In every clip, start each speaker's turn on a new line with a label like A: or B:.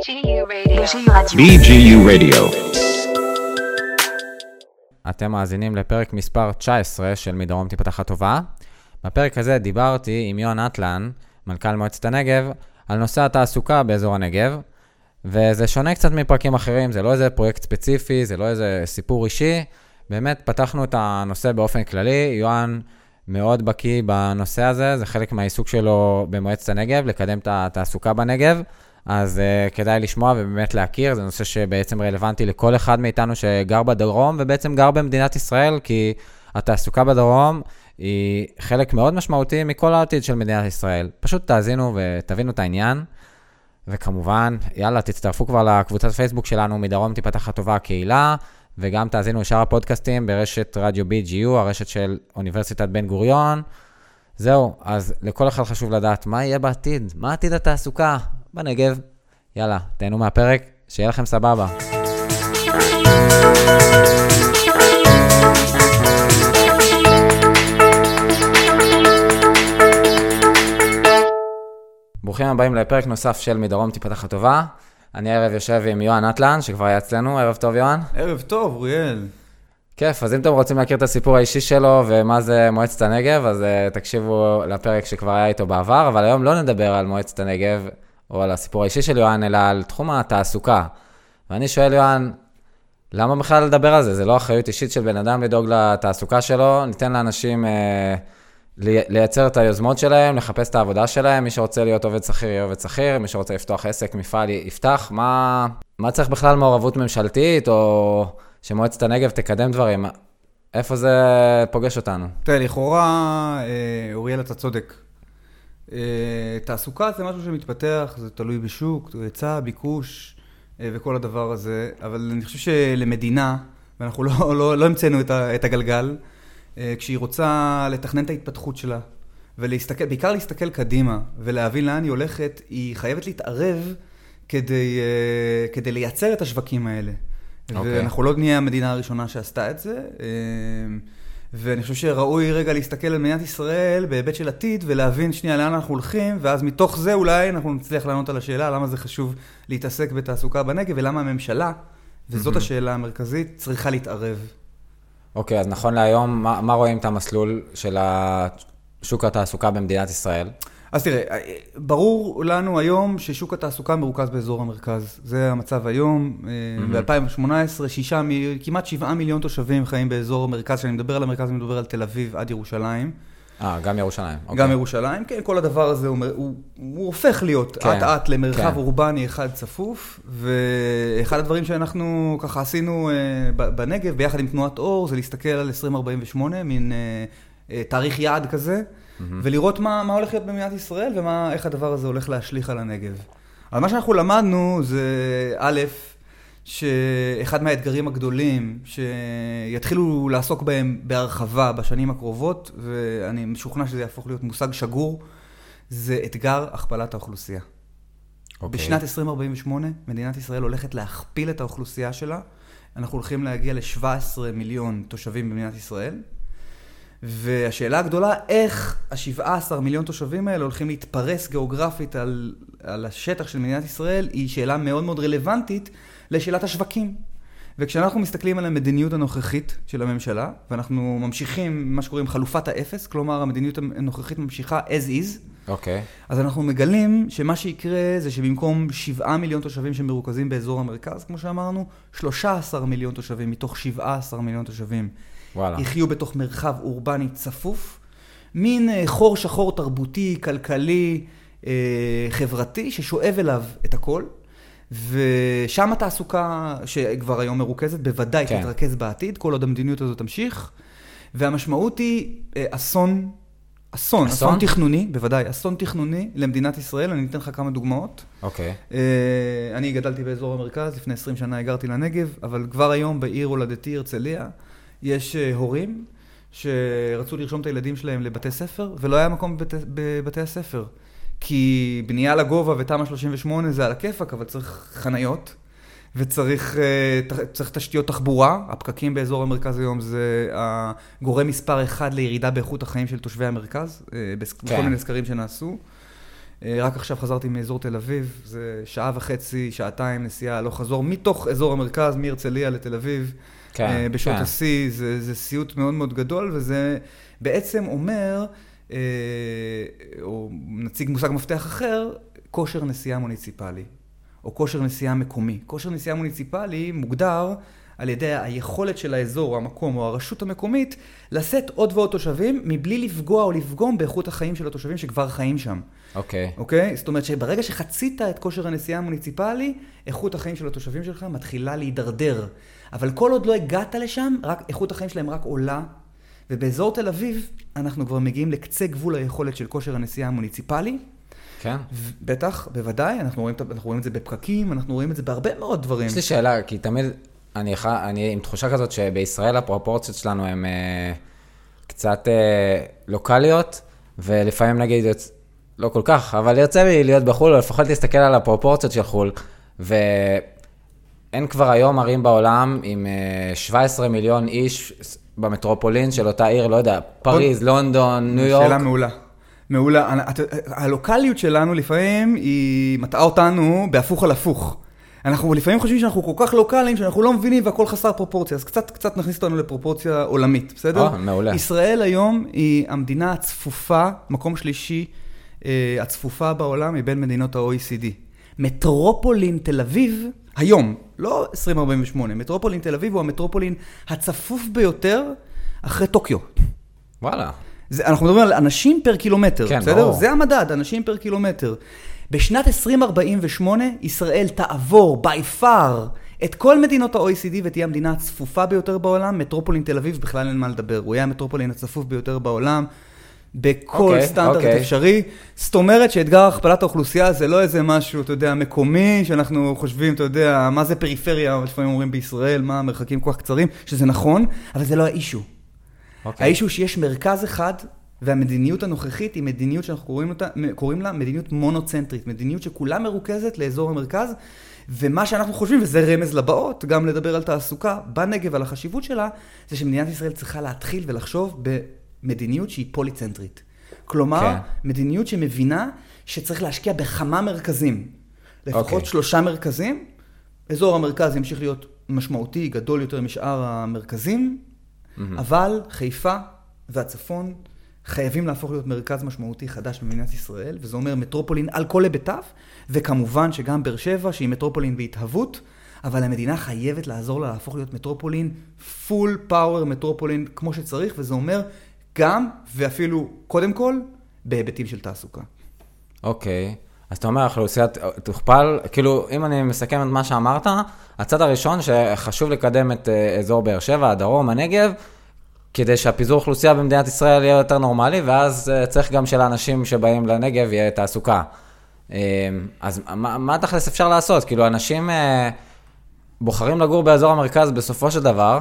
A: BGU Radio.
B: אתם מאזינים לפרק מספר 19 של מדרום תיפתח הטובה. בפרק הזה דיברתי עם יוהן אטלן, מנכ"ל מועצת הנגב, על נושא התעסוקה באזור הנגב, וזה שונה קצת מפרקים אחרים, זה לא איזה פרויקט ספציפי, זה לא איזה סיפור אישי. באמת פתחנו את הנושא באופן כללי, יוהן מאוד בקיא בנושא הזה, זה חלק מהעיסוק שלו במועצת הנגב, לקדם את התעסוקה בנגב. אז uh, כדאי לשמוע ובאמת להכיר, זה נושא שבעצם רלוונטי לכל אחד מאיתנו שגר בדרום ובעצם גר במדינת ישראל, כי התעסוקה בדרום היא חלק מאוד משמעותי מכל העתיד של מדינת ישראל. פשוט תאזינו ותבינו את העניין. וכמובן, יאללה, תצטרפו כבר לקבוצת פייסבוק שלנו, מדרום תיפתח הטובה הקהילה, וגם תאזינו לשאר הפודקאסטים ברשת רדיו BGU, הרשת של אוניברסיטת בן גוריון. זהו, אז לכל אחד חשוב לדעת מה יהיה בעתיד, מה עתיד התעסוקה בנגב. יאללה, תהנו מהפרק, שיהיה לכם סבבה. ברוכים הבאים לפרק נוסף של מדרום תיפתח הטובה. אני הערב יושב עם יוהן אטלן, שכבר היה אצלנו, ערב טוב יוהן.
C: ערב טוב, אוריאל.
B: כיף, אז אם אתם רוצים להכיר את הסיפור האישי שלו ומה זה מועצת הנגב, אז uh, תקשיבו לפרק שכבר היה איתו בעבר, אבל היום לא נדבר על מועצת הנגב או על הסיפור האישי של יוהן, אלא על תחום התעסוקה. ואני שואל, יוהן, למה בכלל לדבר על זה? זה לא אחריות אישית של בן אדם לדאוג לתעסוקה שלו, ניתן לאנשים uh, לייצר את היוזמות שלהם, לחפש את העבודה שלהם, מי שרוצה להיות עובד שכיר יהיה עובד שכיר, מי שרוצה לפתוח עסק, מפעל יפתח, מה, מה צריך בכלל מעורבות ממשלתית, או שמועצת הנגב תקדם דברים? איפה זה פוגש אותנו?
C: תראה, לכאורה, אה, אוריאל, אתה צודק. אה, תעסוקה זה משהו שמתפתח, זה תלוי בשוק, היצע, ביקוש אה, וכל הדבר הזה, אבל אני חושב שלמדינה, ואנחנו לא, לא, לא המצאנו את, את הגלגל, כשהיא רוצה לתכנן את ההתפתחות שלה, ולהסתכל, בעיקר להסתכל קדימה, ולהבין לאן היא הולכת, היא חייבת להתערב כדי, כדי לייצר את השווקים האלה. Okay.
B: אוקיי.
C: ואנחנו לא נהיה המדינה הראשונה שעשתה את זה. ואני חושב שראוי רגע להסתכל על מדינת ישראל בהיבט של עתיד ולהבין שנייה לאן אנחנו הולכים, ואז מתוך זה אולי אנחנו נצליח לענות על השאלה למה זה חשוב להתעסק בתעסוקה בנגב ולמה הממשלה, וזאת השאלה המרכזית, צריכה להתערב.
B: אוקיי, okay, אז נכון להיום, מה, מה רואים את המסלול של שוק התעסוקה במדינת ישראל?
C: אז תראה, ברור לנו היום ששוק התעסוקה מרוכז באזור המרכז. זה המצב היום. ב-2018, שישה, כמעט שבעה מיליון תושבים חיים באזור המרכז. כשאני מדבר על המרכז, אני מדבר על תל אביב עד ירושלים.
B: אה, גם ירושלים.
C: גם okay. ירושלים, כן, כל הדבר הזה הוא, הוא, הוא הופך להיות כן, אט-אט כן, למרחב כן. אורבני אחד צפוף, ואחד הדברים שאנחנו ככה עשינו בנגב, ביחד עם תנועת אור, זה להסתכל על 2048, מין תאריך יעד כזה. Mm-hmm. ולראות מה, מה הולך להיות במדינת ישראל ואיך הדבר הזה הולך להשליך על הנגב. אבל מה שאנחנו למדנו זה, א', שאחד מהאתגרים הגדולים שיתחילו לעסוק בהם בהרחבה בשנים הקרובות, ואני משוכנע שזה יהפוך להיות מושג שגור, זה אתגר הכפלת האוכלוסייה. Okay. אוקיי. בשנת 2048 מדינת ישראל הולכת להכפיל את האוכלוסייה שלה. אנחנו הולכים להגיע ל-17 מיליון תושבים במדינת ישראל. והשאלה הגדולה, איך ה-17 מיליון תושבים האלה הולכים להתפרס גיאוגרפית על, על השטח של מדינת ישראל, היא שאלה מאוד מאוד רלוונטית לשאלת השווקים. וכשאנחנו מסתכלים על המדיניות הנוכחית של הממשלה, ואנחנו ממשיכים מה שקוראים חלופת האפס, כלומר המדיניות הנוכחית ממשיכה as is,
B: אוקיי. Okay.
C: אז אנחנו מגלים שמה שיקרה זה שבמקום 7 מיליון תושבים שמרוכזים באזור המרכז, כמו שאמרנו, 13 מיליון תושבים מתוך 17 מיליון תושבים
B: וואלה.
C: יחיו בתוך מרחב אורבני צפוף, מין אה, חור שחור תרבותי, כלכלי, אה, חברתי, ששואב אליו את הכל. ושם התעסוקה שכבר היום מרוכזת, בוודאי כן. תתרכז בעתיד, כל עוד המדיניות הזאת תמשיך. והמשמעות היא אה, אסון, אסון, אסון, אסון תכנוני, בוודאי, אסון תכנוני למדינת ישראל, אני אתן לך כמה דוגמאות.
B: אוקיי.
C: אני גדלתי באזור המרכז, לפני 20 שנה הגרתי לנגב, אבל כבר היום בעיר הולדתי, הרצליה, יש אה, הורים שרצו לרשום את הילדים שלהם לבתי ספר, ולא היה מקום בבתי, בבתי הספר. כי בנייה לגובה ותמ"א 38 זה על הכיפאק, אבל צריך חניות, וצריך אה, צריך תשתיות תחבורה. הפקקים באזור המרכז היום זה הגורם מספר אחד לירידה באיכות החיים של תושבי המרכז, אה, בכל כן. מיני סקרים שנעשו. רק עכשיו חזרתי מאזור תל אביב, זה שעה וחצי, שעתיים נסיעה הלוך חזור, מתוך אזור המרכז, מהרצליה לתל אביב, כן, בשעות כן. השיא, זה, זה סיוט מאוד מאוד גדול, וזה בעצם אומר, או נציג מושג מפתח אחר, כושר נסיעה מוניציפלי, או כושר נסיעה מקומי. כושר נסיעה מוניציפלי מוגדר על ידי היכולת של האזור, או המקום, או הרשות המקומית, לשאת עוד ועוד תושבים, מבלי לפגוע או לפגום באיכות החיים של התושבים שכבר חיים שם.
B: אוקיי. Okay.
C: אוקיי? Okay? זאת אומרת שברגע שחצית את כושר הנסיעה המוניציפלי, איכות החיים של התושבים שלך מתחילה להידרדר. אבל כל עוד לא הגעת לשם, רק איכות החיים שלהם רק עולה. ובאזור תל אביב, אנחנו כבר מגיעים לקצה גבול היכולת של כושר הנסיעה המוניציפלי.
B: כן.
C: בטח, בוודאי, אנחנו רואים, אנחנו רואים את זה בפקקים, אנחנו רואים את זה בהרבה מאוד דברים.
B: יש לי שאלה, כי תמיד אני, אני עם תחושה כזאת שבישראל הפרופורציות שלנו הן אה, קצת אה, לוקאליות, ולפעמים נגיד, לא כל כך, אבל יוצא לי להיות בחו"ל, או לפחות להסתכל על הפרופורציות של חו"ל, ואין כבר היום ערים בעולם עם אה, 17 מיליון איש במטרופולין של אותה עיר, לא יודע, פריז, לונדון, ניו יורק.
C: שאלה מעולה. מעולה. הלוקאליות שלנו לפעמים היא מטעה אותנו בהפוך על הפוך. אנחנו לפעמים חושבים שאנחנו כל כך לוקאליים, שאנחנו לא מבינים והכל חסר פרופורציה, אז קצת, קצת נכניס אותנו לפרופורציה עולמית, בסדר?
B: אה, מעולה.
C: ישראל היום היא המדינה הצפופה, מקום שלישי, אה, הצפופה בעולם מבין מדינות ה-OECD. מטרופולין תל אביב, היום, לא 2048, מטרופולין תל אביב הוא המטרופולין הצפוף ביותר אחרי טוקיו.
B: וואלה.
C: זה, אנחנו מדברים על אנשים פר קילומטר, כן, בסדר? ברור. זה המדד, אנשים פר קילומטר. בשנת 2048 ישראל תעבור by far את כל מדינות ה-OECD ותהיה המדינה הצפופה ביותר בעולם. מטרופולין תל אביב בכלל אין מה לדבר, הוא יהיה המטרופולין הצפוף ביותר בעולם. בכל okay, אוקיי, סטנדרט okay. אוקיי. אפשרי. זאת אומרת שאתגר הכפלת האוכלוסייה זה לא איזה משהו, אתה יודע, מקומי, שאנחנו חושבים, אתה יודע, מה זה פריפריה, לפעמים אומרים בישראל, מה המרחקים כל כך קצרים, שזה נכון, אבל זה לא האישו. Okay. אוקיי. האישו שיש מרכז אחד והמדיניות הנוכחית היא מדיניות שאנחנו קוראים, אותה, קוראים לה מדיניות מונוצנטרית, מדיניות שכולה מרוכזת לאזור המרכז, ומה שאנחנו חושבים, וזה רמז לבאות, גם לדבר על תעסוקה בנגב, על החשיבות שלה, זה שמדינת ישראל צריכה להתחיל ולחשוב במדיניות שהיא פוליצנטרית. כלומר, כן. מדיניות שמבינה שצריך להשקיע בכמה מרכזים. לפחות okay. אוקיי. שלושה מרכזים. אזור המרכז ימשיך להיות משמעותי, גדול יותר משאר המרכזים, mm-hmm. אבל חיפה והצפון חייבים להפוך להיות מרכז משמעותי חדש במדינת ישראל, וזה אומר מטרופולין על כל היבטיו, וכמובן שגם באר שבע, שהיא מטרופולין בהתהוות, אבל המדינה חייבת לעזור לה להפוך להיות מטרופולין, פול פאוור מטרופולין כמו שצריך, וזה אומר גם, ואפילו קודם כל, בהיבטים של תעסוקה.
B: אוקיי. Okay. אז אתה אומר, האוכלוסייה תוכפל, כאילו, אם אני מסכם את מה שאמרת, הצד הראשון שחשוב לקדם את אה, אזור באר שבע, הדרום, הנגב, כדי שהפיזור אוכלוסייה במדינת ישראל יהיה יותר נורמלי, ואז uh, צריך גם שלאנשים שבאים לנגב יהיה תעסוקה. Uh, אז מה, מה תכלס אפשר לעשות? כאילו, אנשים uh, בוחרים לגור באזור המרכז בסופו של דבר,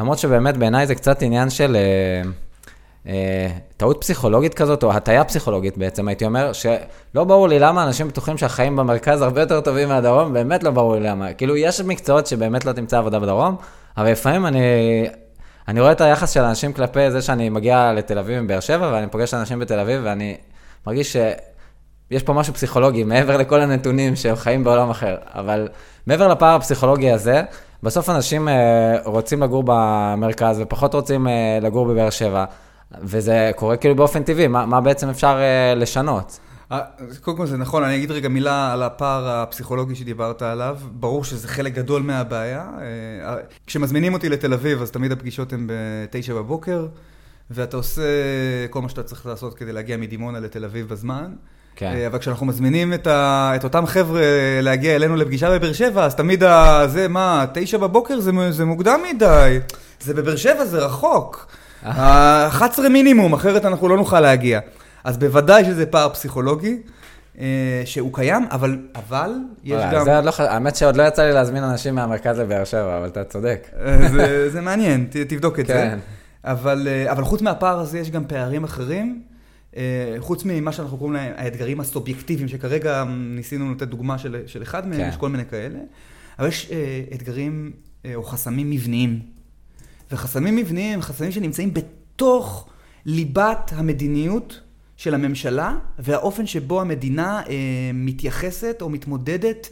B: למרות שבאמת בעיניי זה קצת עניין של טעות פסיכולוגית כזאת, או הטיה פסיכולוגית בעצם, הייתי אומר, שלא ברור לי למה אנשים בטוחים שהחיים במרכז הרבה יותר טובים מהדרום, באמת לא ברור לי למה. כאילו, יש מקצועות שבאמת לא תמצא עבודה בדרום, אבל לפעמים אני... אני רואה את היחס של אנשים כלפי זה שאני מגיע לתל אביב מבאר שבע, ואני פוגש אנשים בתל אביב, ואני מרגיש שיש פה משהו פסיכולוגי, מעבר לכל הנתונים שהם חיים בעולם אחר. אבל מעבר לפער הפסיכולוגי הזה, בסוף אנשים uh, רוצים לגור במרכז ופחות רוצים uh, לגור בבאר שבע, וזה קורה כאילו באופן טבעי, מה, מה בעצם אפשר uh, לשנות?
C: אה, קודם כל זה נכון, אני אגיד רגע מילה על הפער הפסיכולוגי שדיברת עליו. ברור שזה חלק גדול מהבעיה. אה, כשמזמינים אותי לתל אביב, אז תמיד הפגישות הן בתשע בבוקר, ואתה עושה כל מה שאתה צריך לעשות כדי להגיע מדימונה לתל אביב בזמן. כן. אבל כשאנחנו מזמינים את, ה, את אותם חבר'ה להגיע אלינו לפגישה בבאר שבע, אז תמיד ה, זה, מה, תשע בבוקר זה, זה מוקדם מדי. זה בבאר שבע, זה רחוק. 11 מינימום, אחרת אנחנו לא נוכל להגיע. אז בוודאי שזה פער פסיכולוגי. אה, שהוא קיים, אבל, אבל יש גם...
B: זה עוד לא, האמת שעוד לא יצא לי להזמין אנשים מהמרכז לבאר שבע, אבל אתה צודק.
C: אה, זה, זה מעניין, ת, תבדוק את כן. זה. אבל, אה, אבל חוץ מהפער הזה יש גם פערים אחרים. חוץ ממה שאנחנו קוראים להם האתגרים הסובייקטיביים, שכרגע ניסינו לתת דוגמה של, של אחד מהם, כן. יש כל מיני כאלה. אבל יש אתגרים או חסמים מבניים. וחסמים מבניים הם חסמים שנמצאים בתוך ליבת המדיניות של הממשלה והאופן שבו המדינה אה, מתייחסת או מתמודדת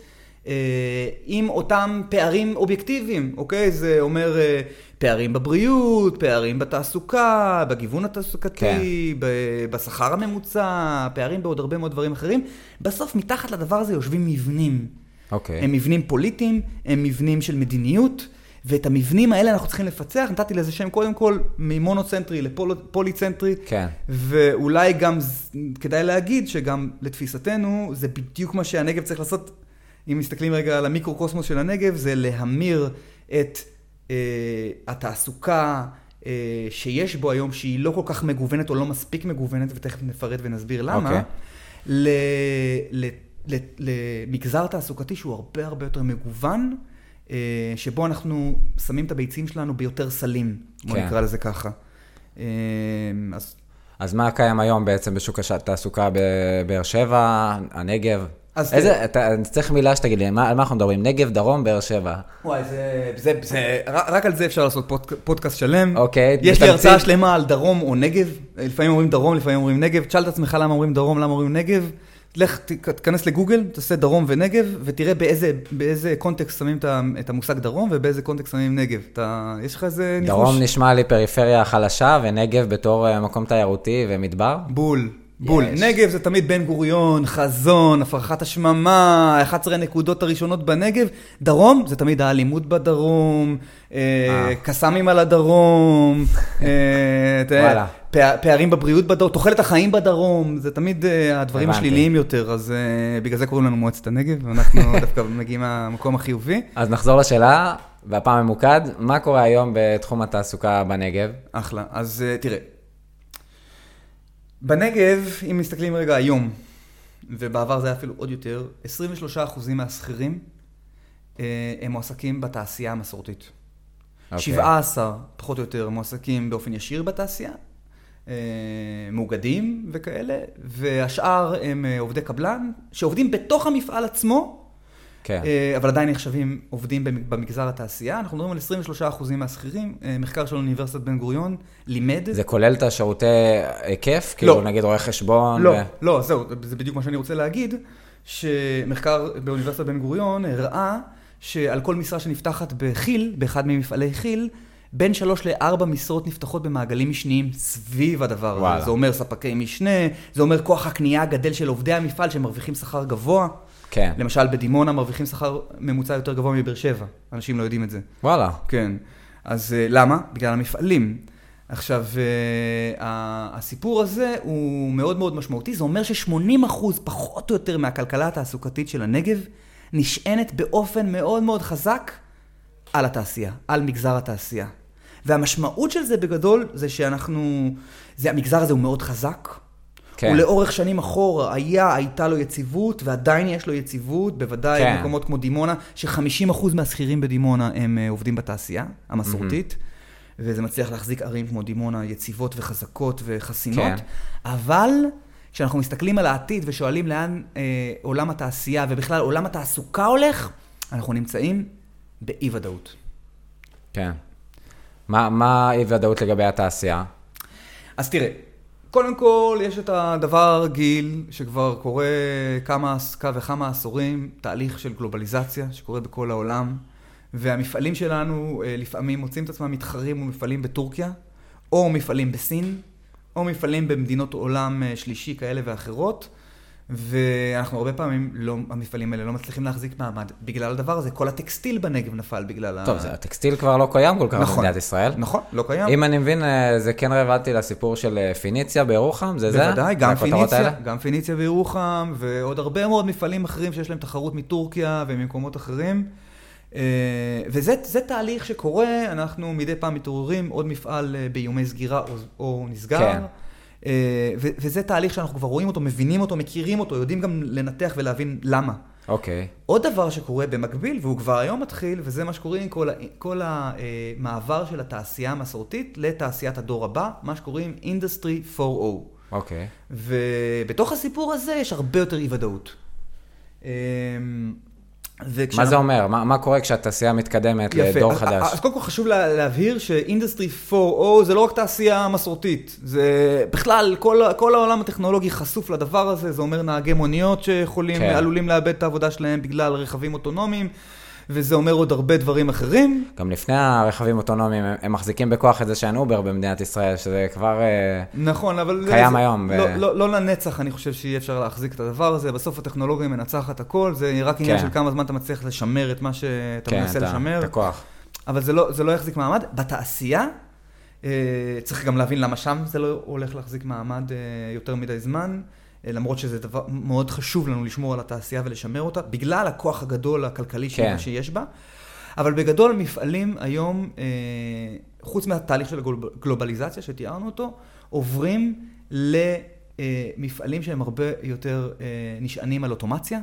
C: אה, עם אותם פערים אובייקטיביים, אוקיי? זה אומר אה, פערים בבריאות, פערים בתעסוקה, בגיוון התעסוקתי, כן. בשכר הממוצע, פערים בעוד הרבה מאוד דברים אחרים. בסוף מתחת לדבר הזה יושבים מבנים.
B: אוקיי.
C: הם מבנים פוליטיים, הם מבנים של מדיניות. ואת המבנים האלה אנחנו צריכים לפצח, נתתי לזה שם קודם כל ממונוצנטרי לפוליצנטרי.
B: כן.
C: ואולי גם כדאי להגיד שגם לתפיסתנו, זה בדיוק מה שהנגב צריך לעשות, אם מסתכלים רגע על המיקרו-קוסמוס של הנגב, זה להמיר את אה, התעסוקה אה, שיש בו היום, שהיא לא כל כך מגוונת או לא מספיק מגוונת, ותכף נפרט ונסביר למה, okay. אוקיי. למגזר תעסוקתי שהוא הרבה הרבה יותר מגוון. אה, שבו אנחנו שמים את הביצים שלנו ביותר סלים, בוא כן. נקרא לזה ככה. אה,
B: אז... אז מה קיים היום בעצם בשוק התעסוקה בבאר שבע, הנגב? אז איזה, אתה, אני צריך מילה שתגיד לי, מה, על מה אנחנו מדברים? נגב, דרום, באר שבע.
C: וואי, זה, זה, זה, רק על זה אפשר לעשות פוד, פודקאסט שלם.
B: אוקיי.
C: יש לי הרצאה שלמה על דרום או נגב, לפעמים אומרים דרום, לפעמים אומרים נגב. תשאל את עצמך למה אומרים דרום, למה אומרים נגב. לך, תיכנס לגוגל, תעשה דרום ונגב, ותראה באיזה, באיזה קונטקסט שמים את המושג דרום ובאיזה קונטקסט שמים נגב. אתה, יש לך איזה
B: ניחוש? דרום נשמע לי פריפריה חלשה, ונגב בתור אה, מקום תיירותי ומדבר?
C: בול. בול. יש. נגב זה תמיד בן גוריון, חזון, הפרחת השממה, 11 הנקודות הראשונות בנגב. דרום זה תמיד האלימות בדרום, אה, אה. קסאמים על הדרום, וואלה. פערים בבריאות בדרום, תוחלת החיים בדרום, זה תמיד הדברים השליליים יותר, אז בגלל זה קוראים לנו מועצת הנגב, ואנחנו דווקא מגיעים מהמקום החיובי.
B: אז נחזור לשאלה, והפעם ממוקד, מה קורה היום בתחום התעסוקה בנגב?
C: אחלה, אז תראה. בנגב, אם מסתכלים רגע היום, ובעבר זה היה אפילו עוד יותר, 23% מהשכירים אה, הם מועסקים בתעשייה המסורתית. Okay. אוקיי. 17, פחות או יותר, מועסקים באופן ישיר בתעשייה, אה, מאוגדים וכאלה, והשאר הם אה, עובדי קבלן, שעובדים בתוך המפעל עצמו,
B: כן.
C: אה, אבל עדיין נחשבים עובדים במגזר התעשייה. אנחנו מדברים על 23% מהשכירים. אה, מחקר של אוניברסיטת בן גוריון לימד...
B: זה כולל את השירותי היקף? לא. כאילו נגיד רואה חשבון?
C: לא, ו... לא, זהו, זה בדיוק מה שאני רוצה להגיד, שמחקר באוניברסיטת בן גוריון הראה שעל כל משרה שנפתחת בכי"ל, באחד ממפעלי כי"ל, בין שלוש לארבע משרות נפתחות במעגלים משניים סביב הדבר וואלה. הזה. זה אומר ספקי משנה, זה אומר כוח הקנייה הגדל של עובדי המפעל שמרוויחים שכר גבוה.
B: כן.
C: למשל, בדימונה מרוויחים שכר ממוצע יותר גבוה מבאר שבע. אנשים לא יודעים את זה.
B: וואלה.
C: כן. אז uh, למה? בגלל המפעלים. עכשיו, uh, הסיפור הזה הוא מאוד מאוד משמעותי. זה אומר ש-80 אחוז, פחות או יותר, מהכלכלה התעסוקתית של הנגב, נשענת באופן מאוד מאוד חזק על התעשייה, על מגזר התעשייה. והמשמעות של זה בגדול זה שאנחנו, זה, המגזר הזה הוא מאוד חזק, כן. הוא לאורך שנים אחורה, היה, הייתה לו יציבות, ועדיין יש לו יציבות, בוודאי כן. במקומות כמו דימונה, ש-50% מהשכירים בדימונה הם uh, עובדים בתעשייה המסורתית, mm-hmm. וזה מצליח להחזיק ערים כמו דימונה יציבות וחזקות וחסינות, כן. אבל כשאנחנו מסתכלים על העתיד ושואלים לאן uh, עולם התעשייה ובכלל עולם התעסוקה הולך, אנחנו נמצאים באי-ודאות.
B: כן. מה האי-ודאות לגבי התעשייה?
C: אז תראה, קודם כל, יש את הדבר הרגיל שכבר קורה כמה וכמה עשורים, תהליך של גלובליזציה שקורה בכל העולם, והמפעלים שלנו אה, לפעמים מוצאים את עצמם מתחרים מול מפעלים בטורקיה, או מפעלים בסין, או מפעלים במדינות עולם אה, שלישי כאלה ואחרות. ואנחנו הרבה פעמים, לא, המפעלים האלה לא מצליחים להחזיק מעמד בגלל הדבר הזה. כל הטקסטיל בנגב נפל בגלל
B: טוב, ה... טוב, הטקסטיל כבר לא קיים כל כך נכון, במדינת ישראל.
C: נכון, לא קיים.
B: אם אני מבין, אה, זה כן רלוונטי לסיפור של אה, פיניציה בירוחם, זה
C: בוודאי, זה? בוודאי, גם פיניציה, גם פיניציה בירוחם, ועוד הרבה מאוד מפעלים אחרים שיש להם תחרות מטורקיה וממקומות אחרים. אה, וזה תהליך שקורה, אנחנו מדי פעם מתעוררים, עוד מפעל באיומי סגירה או, או נסגר. כן. אה, וזה תהליך שאנחנו כבר רואים אותו, מבינים אותו, מכירים אותו, יודעים גם לנתח ולהבין למה.
B: אוקיי. Okay.
C: עוד דבר שקורה במקביל, והוא כבר היום מתחיל, וזה מה שקורה עם כל, כל המעבר של התעשייה המסורתית לתעשיית הדור הבא, מה שקוראים Industry 4.0.
B: אוקיי. Okay.
C: ובתוך הסיפור הזה יש הרבה יותר אי ודאות.
B: וכשאנחנו... מה זה אומר? מה, מה קורה כשהתעשייה מתקדמת יפה. לדור
C: אז,
B: חדש?
C: אז קודם כל חשוב לה, להבהיר ש industry 4.0 זה לא רק תעשייה מסורתית, זה בכלל, כל, כל העולם הטכנולוגי חשוף לדבר הזה, זה אומר נהגי מוניות שיכולים, כן. עלולים לאבד את העבודה שלהם בגלל רכבים אוטונומיים. וזה אומר עוד הרבה דברים אחרים.
B: גם לפני הרכבים אוטונומיים, הם מחזיקים בכוח את זה שאין אובר במדינת ישראל, שזה כבר אה,
C: נכון, אבל
B: קיים
C: זה,
B: היום.
C: לא, ו... לא, לא לנצח, אני חושב שאי אפשר להחזיק את הדבר הזה. בסוף הטכנולוגיה מנצחת הכל, זה רק עניין כן. של כמה זמן אתה מצליח לשמר את מה שאתה כן, מנסה אתה, לשמר.
B: כן, את הכוח.
C: אבל זה לא, זה לא יחזיק מעמד. בתעשייה, אה, צריך גם להבין למה שם זה לא הולך להחזיק מעמד אה, יותר מדי זמן. אה, למרות שזה דבר מאוד חשוב לנו לשמור על התעשייה ולשמר אותה, בגלל הכוח הגדול הכלכלי כן. שיש בה. אבל בגדול מפעלים היום, אה, חוץ מהתהליך של הגלובליזציה שתיארנו אותו, עוברים למפעלים שהם הרבה יותר אה, נשענים על אוטומציה,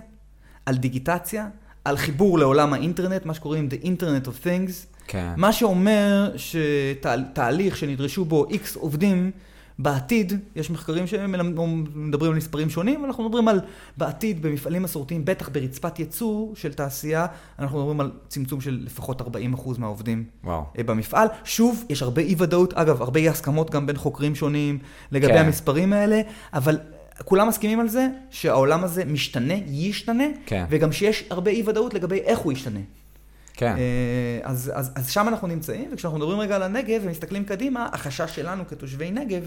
C: על דיגיטציה, על חיבור לעולם האינטרנט, מה שקוראים The Internet of Things. כן. מה שאומר שתהליך שנדרשו בו איקס עובדים, בעתיד, יש מחקרים שמדברים על מספרים שונים, אנחנו מדברים על בעתיד במפעלים מסורתיים, בטח ברצפת ייצור של תעשייה, אנחנו מדברים על צמצום של לפחות 40% מהעובדים וואו. אה, במפעל. שוב, יש הרבה אי ודאות, אגב, הרבה אי הסכמות גם בין חוקרים שונים לגבי כן. המספרים האלה, אבל כולם מסכימים על זה שהעולם הזה משתנה, ישתנה, כן. וגם שיש הרבה אי ודאות לגבי איך הוא ישתנה.
B: כן.
C: אה, אז, אז, אז שם אנחנו נמצאים, וכשאנחנו מדברים רגע על הנגב ומסתכלים קדימה, החשש שלנו כתושבי נגב,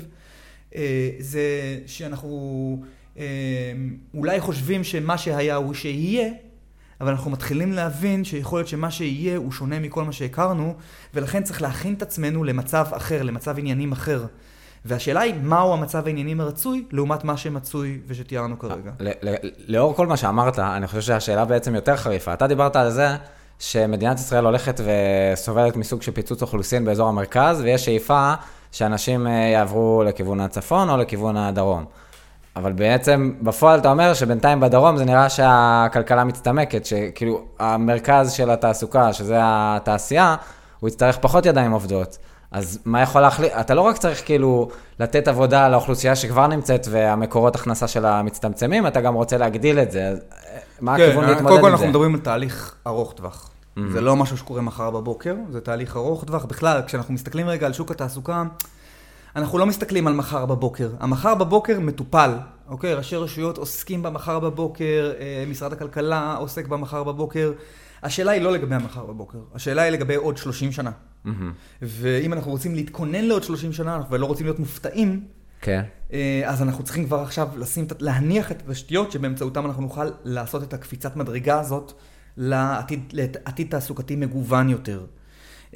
C: אה, זה שאנחנו אה, אולי חושבים שמה שהיה הוא שיהיה, אבל אנחנו מתחילים להבין שיכול להיות שמה שיהיה הוא שונה מכל מה שהכרנו, ולכן צריך להכין את עצמנו למצב אחר, למצב עניינים אחר. והשאלה היא, מהו המצב העניינים הרצוי, לעומת מה שמצוי ושתיארנו כרגע.
B: לאור כל מה שאמרת, אני חושב שהשאלה בעצם יותר חריפה. אתה דיברת על זה שמדינת ישראל הולכת וסובלת מסוג של פיצוץ אוכלוסין באזור המרכז, ויש שאיפה שאנשים אה, יעברו לכיוון הצפון או לכיוון הדרום. אבל בעצם, בפועל אתה אומר שבינתיים בדרום זה נראה שהכלכלה מצטמקת, שכאילו המרכז של התעסוקה, שזה התעשייה, הוא יצטרך פחות ידיים עובדות. אז מה יכול להחליט? אתה לא רק צריך כאילו לתת עבודה לאוכלוסייה שכבר נמצאת והמקורות הכנסה שלה מצטמצמים, אתה גם רוצה להגדיל את זה. מה כן, הכיוון להתמודד עם זה?
C: קודם כל אנחנו מדברים על תהליך ארוך טווח. Mm-hmm. זה לא משהו שקורה מחר בבוקר, זה תהליך ארוך טווח. בכלל, כשאנחנו מסתכלים רגע על שוק התעסוקה, אנחנו לא מסתכלים על מחר בבוקר. המחר בבוקר מטופל, אוקיי? ראשי רשויות עוסקים במחר בבוקר, אה, משרד הכלכלה עוסק במחר בבוקר. השאלה היא לא לגבי המחר בבוקר, השאלה היא לגבי עוד 30 שנה. Mm-hmm. ואם אנחנו רוצים להתכונן לעוד 30 שנה ולא רוצים להיות מופתעים,
B: כן.
C: אה, אז אנחנו צריכים כבר עכשיו לשים, להניח את התשתיות שבאמצעותם אנחנו נוכל לעשות את הקפיצת מדרגה הזאת לעתיד, לעתיד תעסוקתי מגוון יותר.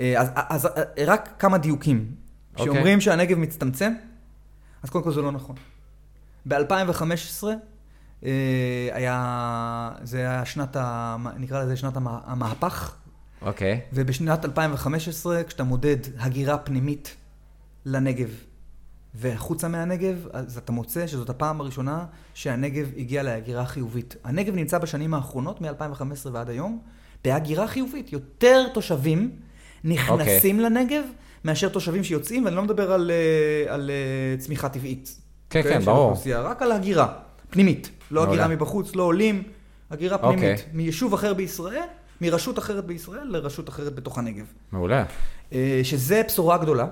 C: אה, אז, אז אה, רק כמה דיוקים. אוקיי. כשאומרים okay. שהנגב מצטמצם, אז קודם כל זה לא נכון. ב-2015 היה, זה היה שנת, ה, נקרא לזה שנת המהפך.
B: אוקיי. Okay.
C: ובשנת 2015, כשאתה מודד הגירה פנימית לנגב והחוצה מהנגב, אז אתה מוצא שזאת הפעם הראשונה שהנגב הגיע להגירה חיובית. הנגב נמצא בשנים האחרונות, מ-2015 ועד היום, בהגירה חיובית. יותר תושבים נכנסים okay. אוקיי. לנגב מאשר תושבים שיוצאים, ואני לא מדבר על, אה, על אה, צמיחה טבעית.
B: כן, כן, ברור.
C: רק על הגירה פנימית. לא הגירה מבחוץ, לא עולים, הגירה פנימית. Okay. אוקיי. מיישוב אחר בישראל, מרשות אחרת בישראל לרשות אחרת בתוך הנגב.
B: מעולה.
C: אה, שזה בשורה גדולה.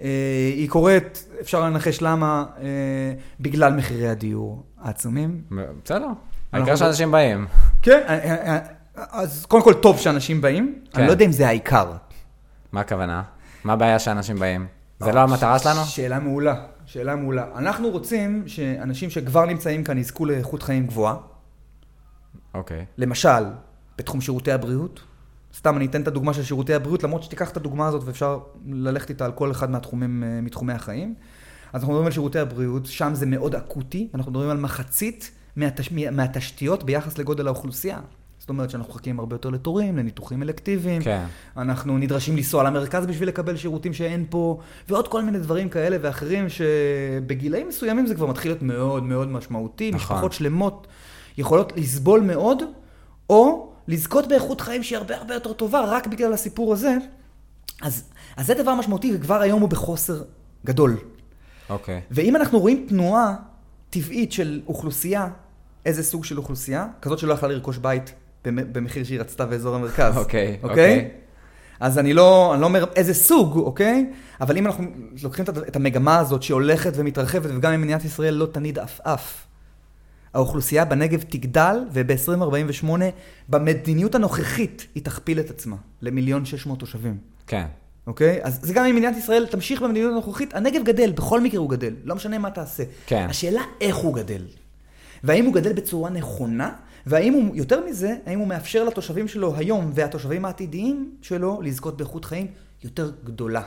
C: אה, היא קורית, אפשר לנחש למה, אה, בגלל מחירי הדיור העצומים.
B: בסדר, העיקר שאנשים באים.
C: כן, אז קודם כל טוב שאנשים באים, אני כן. לא יודע אם זה העיקר.
B: מה הכוונה? מה הבעיה שאנשים באים? זה לא המטרה שלנו?
C: שאלה מעולה, שאלה מעולה. אנחנו רוצים שאנשים שכבר נמצאים כאן יזכו לאיכות חיים גבוהה.
B: אוקיי.
C: למשל, בתחום שירותי הבריאות. סתם אני אתן את הדוגמה של שירותי הבריאות, למרות שתיקח את הדוגמה הזאת ואפשר ללכת איתה על כל אחד מהתחומים, אה, מתחומי החיים. אז אנחנו מדברים על שירותי הבריאות, שם זה מאוד אקוטי, אנחנו מדברים על מחצית מהתש... מהתשתיות ביחס לגודל האוכלוסייה. זאת אומרת שאנחנו מחכים הרבה יותר לתורים, לניתוחים אלקטיביים.
B: כן.
C: אנחנו נדרשים לנסוע למרכז בשביל לקבל שירותים שאין פה, ועוד כל מיני דברים כאלה ואחרים, שבגילאים מסוימים זה כבר מתחיל להיות מאוד מאוד משמעותי. נכון. משפחות שלמות יכולות לסבול מאוד, או לזכות באיכות חיים שהיא הרבה הרבה יותר טובה, רק בגלל הסיפור הזה, אז, אז זה דבר משמעותי, וכבר היום הוא בחוסר גדול.
B: אוקיי. Okay.
C: ואם אנחנו רואים תנועה טבעית של אוכלוסייה, איזה סוג של אוכלוסייה? כזאת שלא יכלה לרכוש בית במחיר שהיא רצתה באזור המרכז.
B: אוקיי, אוקיי.
C: אז אני לא, אני לא אומר איזה סוג, אוקיי? אבל אם אנחנו לוקחים את המגמה הזאת שהולכת ומתרחבת, וגם אם מדינת ישראל לא תניד עפעף, האוכלוסייה בנגב תגדל, וב-2048, במדיניות הנוכחית, היא תכפיל את עצמה למיליון שש מאות תושבים.
B: כן.
C: אוקיי? אז זה גם אם מדינת ישראל תמשיך במדיניות הנוכחית, הנגב גדל, בכל מקרה הוא גדל, לא משנה מה תעשה.
B: כן.
C: השאלה איך הוא גדל. והאם הוא גדל בצורה נכונה, והאם הוא, יותר מזה, האם הוא מאפשר לתושבים שלו היום והתושבים העתידיים שלו לזכות באיכות חיים יותר גדולה.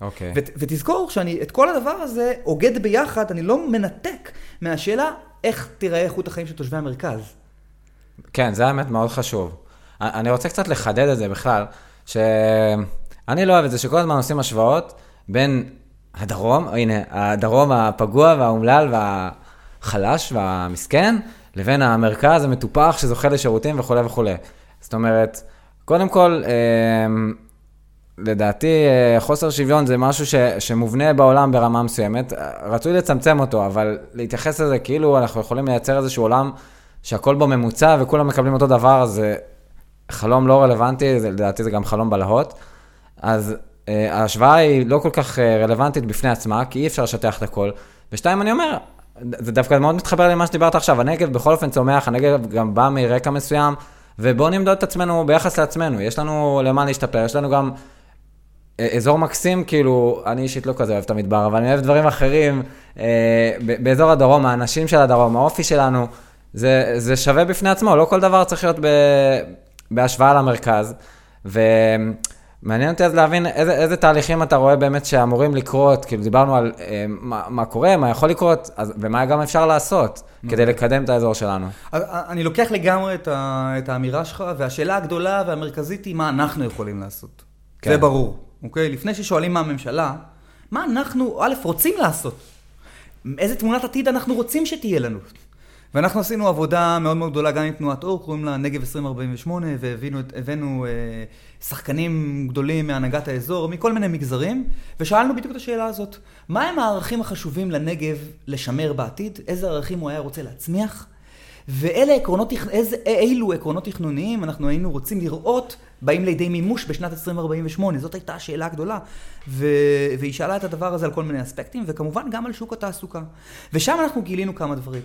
B: אוקיי.
C: ות, ותזכור שאני את כל הדבר הזה אוגד ביחד, אני לא מנתק מהשאלה איך תיראה איכות החיים של תושבי המרכז.
B: כן, זה האמת מאוד חשוב. אני רוצה קצת לחדד את זה בכלל, שאני לא אוהב את זה שכל הזמן עושים השוואות בין הדרום, הנה, הדרום הפגוע והאומלל והחלש והמסכן, לבין המרכז המטופח שזוכה לשירותים וכולי וכולי. זאת אומרת, קודם כל, אמ, לדעתי אה, חוסר שוויון זה משהו ש, שמובנה בעולם ברמה מסוימת. רצוי לצמצם אותו, אבל להתייחס לזה כאילו אנחנו יכולים לייצר איזשהו עולם שהכל בו ממוצע וכולם מקבלים אותו דבר, זה חלום לא רלוונטי, זה, לדעתי זה גם חלום בלהות. אז אה, ההשוואה היא לא כל כך אה, רלוונטית בפני עצמה, כי אי אפשר לשטח את הכל. ושתיים, אני אומר, זה דווקא מאוד מתחבר למה שדיברת עכשיו, הנגב בכל אופן צומח, הנגב גם בא מרקע מסוים, ובואו נמדוד את עצמנו ביחס לעצמנו, יש לנו למה להשתפר, יש לנו גם אזור מקסים, כאילו, אני אישית לא כזה אוהב את המדבר, אבל אני אוהב דברים אחרים, אה, באזור הדרום, האנשים של הדרום, האופי שלנו, זה, זה שווה בפני עצמו, לא כל דבר צריך להיות ב, בהשוואה למרכז. ו... מעניין אותי אז להבין איזה, איזה תהליכים אתה רואה באמת שאמורים לקרות, כאילו דיברנו על אה, מה, מה קורה, מה יכול לקרות, אז, ומה גם אפשר לעשות כדי לקדם את האזור שלנו.
C: אני לוקח לגמרי את, ה, את האמירה שלך, והשאלה הגדולה והמרכזית היא מה אנחנו יכולים לעשות. כן. זה ברור, אוקיי? לפני ששואלים מה הממשלה, מה אנחנו, א', רוצים לעשות? איזה תמונת עתיד אנחנו רוצים שתהיה לנו? ואנחנו עשינו עבודה מאוד מאוד גדולה גם עם תנועת אור, קוראים לה נגב 2048, והבאנו אה, שחקנים גדולים מהנהגת האזור, מכל מיני מגזרים, ושאלנו בדיוק את השאלה הזאת, מהם הערכים החשובים לנגב לשמר בעתיד? איזה ערכים הוא היה רוצה להצמיח? ואלה עקרונות, איזה, אילו עקרונות תכנוניים אנחנו היינו רוצים לראות באים לידי מימוש בשנת 2048? זאת הייתה השאלה הגדולה. ו... והיא שאלה את הדבר הזה על כל מיני אספקטים, וכמובן גם על שוק התעסוקה. ושם אנחנו גילינו כמה דברים.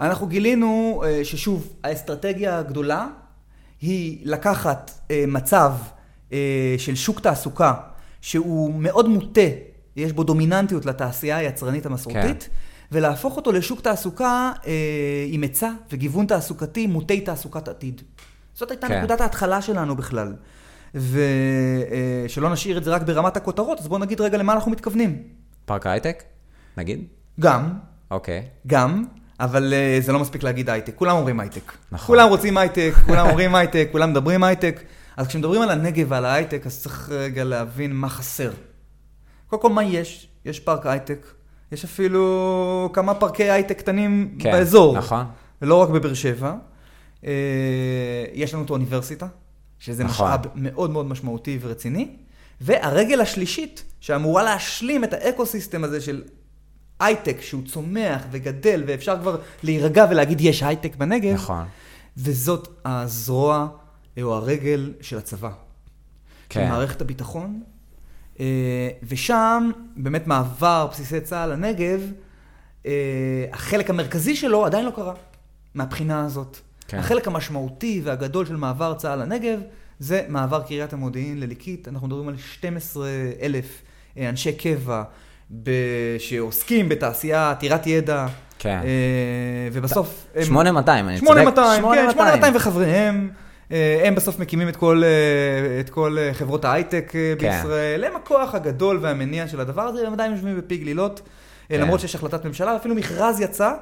C: אנחנו גילינו אה, ששוב, האסטרטגיה הגדולה היא לקחת אה, מצב אה, של שוק תעסוקה שהוא מאוד מוטה, יש בו דומיננטיות לתעשייה היצרנית המסורתית, כן. ולהפוך אותו לשוק תעסוקה עם היצע וגיוון תעסוקתי מוטי תעסוקת עתיד. זאת הייתה כן. נקודת ההתחלה שלנו בכלל. ושלא נשאיר את זה רק ברמת הכותרות, אז בואו נגיד רגע למה אנחנו מתכוונים.
B: פארק הייטק, נגיד?
C: גם.
B: אוקיי.
C: גם. אבל אה, זה לא מספיק להגיד הייטק, כולם אומרים הייטק. נכון. כולם רוצים הייטק, כולם אומרים הייטק, כולם מדברים הייטק. אז כשמדברים על הנגב ועל ההייטק, אז צריך רגע להבין מה חסר. קודם כל, מה יש? יש פארק הייטק, יש אפילו כמה פארקי הייטק קטנים כן, באזור.
B: נכון.
C: ולא רק בבאר שבע. אה, יש לנו את האוניברסיטה, שזה נכון. משאב מאוד מאוד משמעותי ורציני. והרגל השלישית, שאמורה להשלים את ה ecosystem הזה של הייטק שהוא צומח וגדל, ואפשר כבר להירגע ולהגיד יש הייטק בנגב.
B: נכון.
C: וזאת הזרוע או הרגל של הצבא. כן. של מערכת הביטחון. אה, ושם באמת מעבר בסיסי צה"ל לנגב, אה, החלק המרכזי שלו עדיין לא קרה, מהבחינה הזאת. כן. החלק המשמעותי והגדול של מעבר צה"ל לנגב, זה מעבר קריית המודיעין לליקית. אנחנו מדברים על 12 אלף אה, אנשי קבע. שעוסקים בתעשייה עתירת ידע.
B: כן.
C: ובסוף...
B: 8200,
C: אני צודק? 8200, כן, 8200 וחבריהם. אה, הם בסוף מקימים את כל, אה, את כל חברות ההייטק כן. בישראל, הם הכוח הגדול והמניע של הדבר הזה, הם עדיין יושבים בפי גלילות, כן. למרות שיש החלטת ממשלה, אפילו מכרז יצא,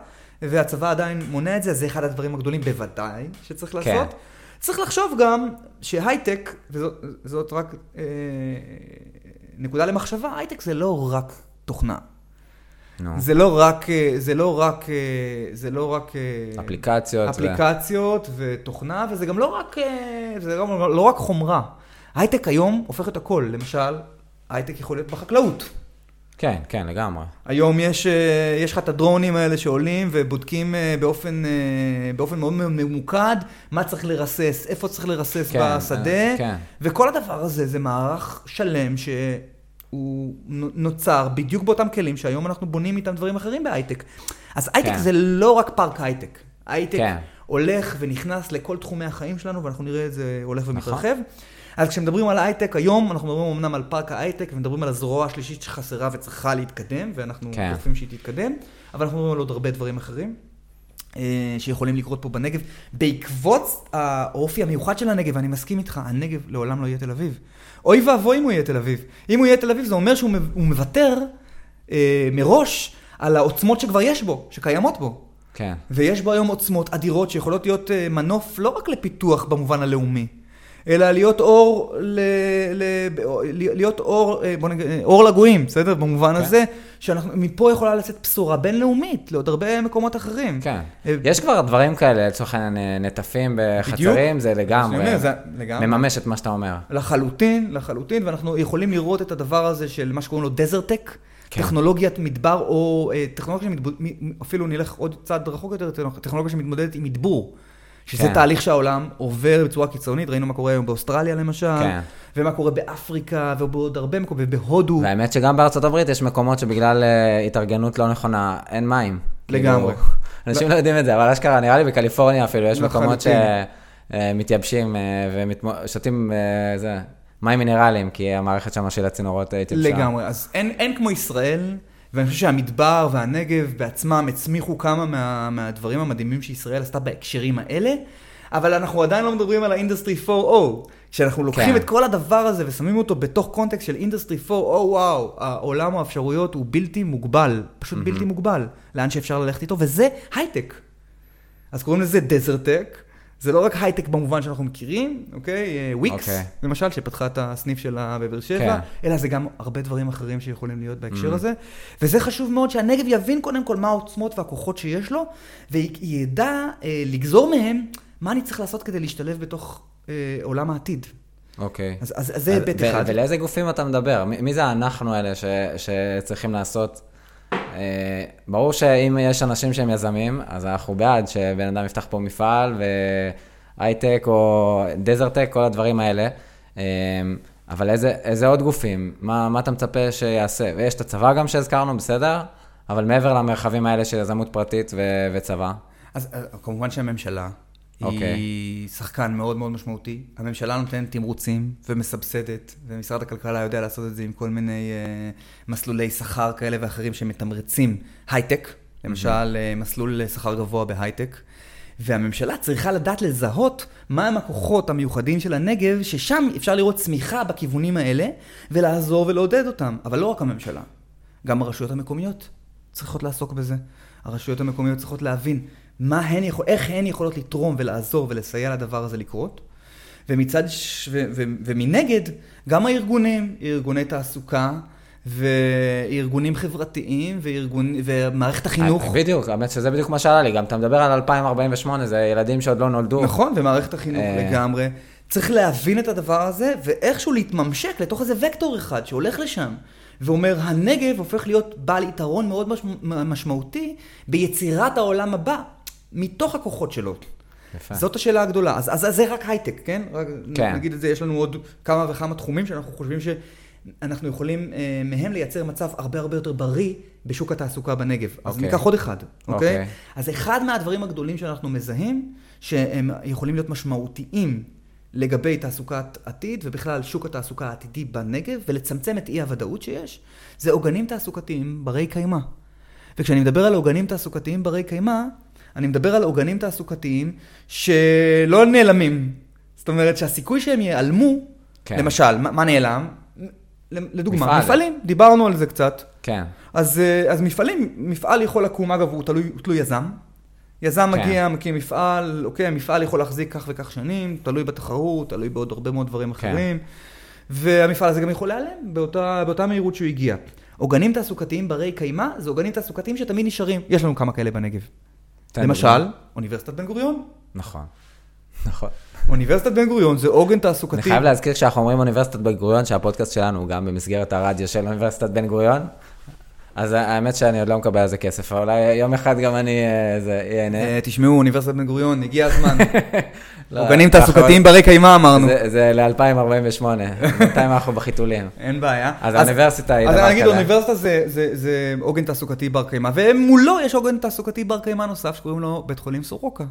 C: והצבא עדיין מונע את זה, זה אחד הדברים הגדולים בוודאי שצריך כן. לעשות. צריך לחשוב גם שהייטק, וזאת רק אה, נקודה למחשבה, הייטק זה לא רק תוכנה. No. זה לא רק, זה לא רק, זה לא רק...
B: אפליקציות.
C: אפליקציות ו... ותוכנה, וזה גם לא רק, זה גם לא רק חומרה. הייטק היום הופך את הכל. למשל, הייטק יכול להיות בחקלאות.
B: כן, כן, לגמרי.
C: היום יש, אה, יש לך את הדרונים האלה שעולים ובודקים אה, באופן, אה, באופן מאוד ממוקד מה צריך לרסס, איפה צריך לרסס כן, בשדה, כן. וכל הדבר הזה זה מערך שלם שהוא נוצר בדיוק באותם כלים שהיום אנחנו בונים איתם דברים אחרים בהייטק. אז הייטק כן. זה לא רק פארק הייטק. הייטק כן. הולך ונכנס לכל תחומי החיים שלנו, ואנחנו נראה את זה הולך ומתרחב. נכון. אז כשמדברים על הייטק היום, אנחנו מדברים אמנם על פארק ההייטק, ומדברים על הזרוע השלישית שחסרה וצריכה להתקדם, ואנחנו כן. דוחפים שהיא תתקדם, אבל אנחנו מדברים על עוד הרבה דברים אחרים. אה, שיכולים לקרות פה בנגב, בעקבות האופי המיוחד של הנגב, ואני מסכים איתך, הנגב לעולם לא יהיה תל אביב. אוי ואבוי אם הוא יהיה תל אביב. אם הוא יהיה תל אביב, זה אומר שהוא מוותר אה, מראש על העוצמות שכבר יש בו, שקיימות בו.
B: כן.
C: ויש בו היום עוצמות אדירות שיכולות להיות אה, מנוף לא רק לפיתוח במובן הלאומי, אלא להיות אור, ל, ל, להיות אור, אה, בוא נגיד, אה, אור לגויים, בסדר? במובן כן. הזה, שמפה יכולה לצאת בשורה בינלאומית לעוד הרבה מקומות אחרים.
B: כן. אה, יש כבר דברים כאלה, לצורך העניין, נטפים בחצרים, זה לגמרי, זה לגמרי מממש את מה שאתה אומר.
C: לחלוטין, לחלוטין, ואנחנו יכולים לראות את הדבר הזה של מה שקוראים לו דזרטק. כן. טכנולוגיית מדבר, או טכנולוגיה שמתבודדת, אפילו נלך עוד צעד רחוק יותר, טכנולוגיה שמתמודדת עם מדבור. שזה כן. תהליך שהעולם עובר בצורה קיצונית, ראינו מה קורה היום באוסטרליה למשל, כן. ומה קורה באפריקה, ובעוד הרבה מקומות, ובהודו.
B: והאמת שגם בארצות הברית יש מקומות שבגלל uh, התארגנות לא נכונה, אין מים.
C: לגמרי.
B: כאילו, אנשים לא יודעים את זה, אבל אשכרה, נראה לי בקליפורניה אפילו, יש מקומות שמתייבשים uh, ושותים uh, מים מינרליים, כי המערכת שם של הצינורות התייבשה.
C: לגמרי, אז אין, אין כמו ישראל. ואני חושב שהמדבר והנגב בעצמם הצמיחו כמה מה, מהדברים המדהימים שישראל עשתה בהקשרים האלה, אבל אנחנו עדיין לא מדברים על ה industry 4.0. כשאנחנו לוקחים כן. את כל הדבר הזה ושמים אותו בתוך context של industry 4, או וואו, העולם האפשרויות הוא בלתי מוגבל, פשוט mm-hmm. בלתי מוגבל, לאן שאפשר ללכת איתו, וזה הייטק. אז קוראים לזה DesertTech. זה לא רק הייטק במובן שאנחנו מכירים, אוקיי? וויקס, אה, אוקיי. למשל, שפתחה את הסניף שלה בבאר שבע, כן. אלא זה גם הרבה דברים אחרים שיכולים להיות בהקשר אממ. הזה. וזה חשוב מאוד שהנגב יבין קודם כל מה העוצמות והכוחות שיש לו, וידע אה, לגזור מהם מה אני צריך לעשות כדי להשתלב בתוך אה, עולם העתיד.
B: אוקיי.
C: אז, אז, אז זה היבט אחד.
B: ולאיזה גופים אתה מדבר? מי, מי זה האנחנו האלה ש, שצריכים לעשות? אה, ברור שאם יש אנשים שהם יזמים, אז אנחנו בעד שבן אדם יפתח פה מפעל והייטק או דזרטק, כל הדברים האלה. אה, אבל איזה, איזה עוד גופים? מה, מה אתה מצפה שיעשה? ויש את הצבא גם שהזכרנו, בסדר? אבל מעבר למרחבים האלה של יזמות פרטית ו- וצבא.
C: אז כמובן שהממשלה. אוקיי. היא שחקן מאוד מאוד משמעותי. הממשלה נותנת תמרוצים ומסבסדת, ומשרד הכלכלה יודע לעשות את זה עם כל מיני uh, מסלולי שכר כאלה ואחרים שמתמרצים הייטק, למשל mm-hmm. מסלול שכר גבוה בהייטק. והממשלה צריכה לדעת לזהות מהם הכוחות המיוחדים של הנגב, ששם אפשר לראות צמיחה בכיוונים האלה, ולעזור ולעודד אותם. אבל לא רק הממשלה, גם הרשויות המקומיות צריכות לעסוק בזה. הרשויות המקומיות צריכות להבין מה הן יכול, איך הן יכולות לתרום ולעזור ולסייע לדבר הזה לקרות. ומצד, ש... ו... ו... ומנגד, גם הארגונים, ארגוני תעסוקה, וארגונים חברתיים, וארגון... ומערכת החינוך.
B: אה, בדיוק, האמת שזה בדיוק מה שעלה לי, גם אתה מדבר על 2048, זה ילדים שעוד לא נולדו.
C: נכון, ומערכת החינוך אה. לגמרי. צריך להבין את הדבר הזה, ואיכשהו להתממשק לתוך איזה וקטור אחד שהולך לשם. ואומר, הנגב הופך להיות בעל יתרון מאוד משמעותי ביצירת העולם הבא. מתוך הכוחות שלו. יפה. זאת השאלה הגדולה. אז, אז, אז זה רק הייטק, כן? רק כן. נגיד את זה, יש לנו עוד כמה וכמה תחומים שאנחנו חושבים שאנחנו יכולים אה, מהם לייצר מצב הרבה הרבה יותר בריא בשוק התעסוקה בנגב. אז אוקיי. ניקח עוד אחד, אוקיי? אוקיי? אז אחד מהדברים הגדולים שאנחנו מזהים, שהם יכולים להיות משמעותיים לגבי תעסוקת עתיד, ובכלל שוק התעסוקה העתידי בנגב, ולצמצם את אי-הוודאות שיש, זה עוגנים תעסוקתיים ברי קיימא. וכשאני מדבר על עוגנים תעסוקתיים ברי קיימא, אני מדבר על עוגנים תעסוקתיים שלא נעלמים. זאת אומרת שהסיכוי שהם ייעלמו, כן. למשל, מה, מה נעלם? לדוגמה, מפעל. מפעלים, דיברנו על זה קצת.
B: כן.
C: אז, אה, אז מפעלים, מפעל יכול לקום, אגב, הוא תלוי, הוא תלוי יזם. יזם כן. מגיע, מקים מפעל, אוקיי, המפעל יכול להחזיק כך וכך שנים, תלוי בתחרות, תלוי בעוד הרבה מאוד דברים כן. אחרים. והמפעל הזה גם יכול להיעלם באותה, באותה מהירות שהוא הגיע. עוגנים תעסוקתיים ברי קיימא, זה עוגנים תעסוקתיים שתמיד נשארים. יש לנו כמה כאלה בנגב. למשל, אוניברסיטת בן גוריון.
B: נכון, נכון.
C: אוניברסיטת בן גוריון זה עוגן תעסוקתי.
B: אני חייב להזכיר כשאנחנו אומרים אוניברסיטת בן גוריון, שהפודקאסט שלנו הוא גם במסגרת הרדיו של אוניברסיטת בן גוריון. אז האמת שאני עוד לא מקבל על זה כסף, אבל אולי יום אחד גם אני אהנה.
C: אה, תשמעו, אוניברסיטת בן גוריון, הגיע הזמן. עוגנים תעסוקתיים ברי קיימא אמרנו.
B: זה ל-2048, בינתיים אנחנו בחיתולים.
C: אין בעיה.
B: אז האוניברסיטה היא דבר כזה.
C: אז אני אגיד, אוניברסיטה זה עוגן תעסוקתי בר קיימא, ומולו יש עוגן תעסוקתי בר קיימא נוסף שקוראים לו בית חולים סורוקה.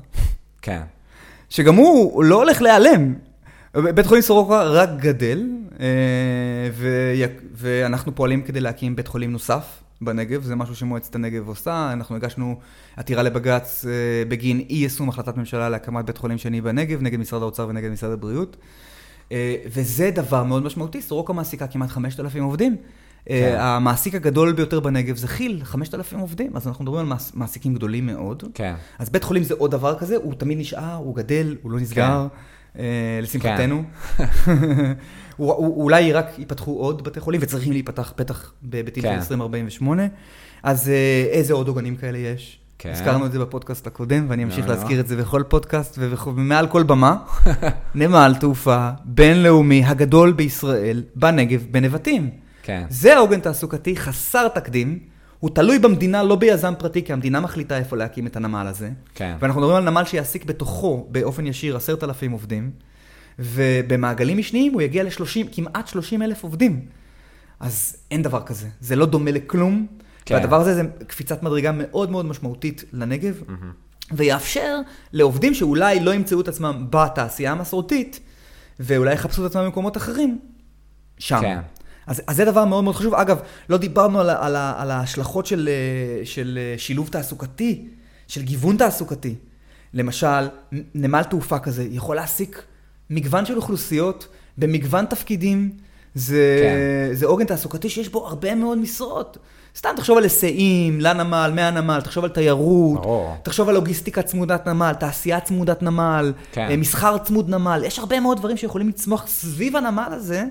B: כן.
C: שגם הוא לא הולך להיעלם. בית חולים סורוקה רק גדל, אה, ואנחנו פועלים כדי להקים בית חולים נוסף בנגב, זה משהו שמועצת הנגב עושה, אנחנו הגשנו עתירה לבג"ץ אה, בגין אי יישום החלטת ממשלה להקמת בית חולים שני בנגב, נגד משרד האוצר ונגד משרד הבריאות. אה, וזה דבר מאוד משמעותי, סורוקה מעסיקה כמעט 5,000 עובדים. כן. המעסיק הגדול ביותר בנגב זה כי"ל, 5,000 עובדים, אז אנחנו מדברים על מעסיקים גדולים מאוד.
B: כן.
C: אז בית חולים זה עוד דבר כזה, הוא תמיד נשאר, הוא גדל, הוא לא נסגר. כן. אה, לשמחתנו. כן. אולי רק ייפתחו עוד בתי חולים, וצריכים להיפתח בטח בהיבטים של 2048. כן. אז אה, איזה עוד עוגנים כאלה יש? כן. הזכרנו את זה בפודקאסט הקודם, ואני אמשיך לא, לא. להזכיר את זה בכל פודקאסט ומעל כל במה. נמל תעופה בינלאומי הגדול בישראל, בנגב, בנבטים.
B: כן.
C: זה העוגן תעסוקתי חסר תקדים. הוא תלוי במדינה, לא ביזם פרטי, כי המדינה מחליטה איפה להקים את הנמל הזה.
B: כן.
C: ואנחנו מדברים על נמל שיעסיק בתוכו, באופן ישיר, עשרת אלפים עובדים, ובמעגלים משניים הוא יגיע ל-30, כמעט 30 אלף עובדים. אז אין דבר כזה, זה לא דומה לכלום, כן. והדבר הזה זה קפיצת מדרגה מאוד מאוד משמעותית לנגב, mm-hmm. ויאפשר לעובדים שאולי לא ימצאו את עצמם בתעשייה המסורתית, ואולי יחפשו את עצמם במקומות אחרים, שם. כן. אז, אז זה דבר מאוד מאוד חשוב. אגב, לא דיברנו על, על, על ההשלכות של, אה, של אה, שילוב תעסוקתי, של גיוון תעסוקתי. למשל, נמל תעופה כזה יכול להעסיק מגוון של אוכלוסיות במגוון תפקידים. זה, כן. זה עוגן תעסוקתי שיש בו הרבה מאוד משרות. סתם תחשוב על היסעים, לנמל, מהנמל, תחשוב על תיירות, ברור. תחשוב על לוגיסטיקה צמודת נמל, תעשייה צמודת נמל, כן. אה, מסחר צמוד נמל, יש הרבה מאוד דברים שיכולים לצמוח סביב הנמל הזה,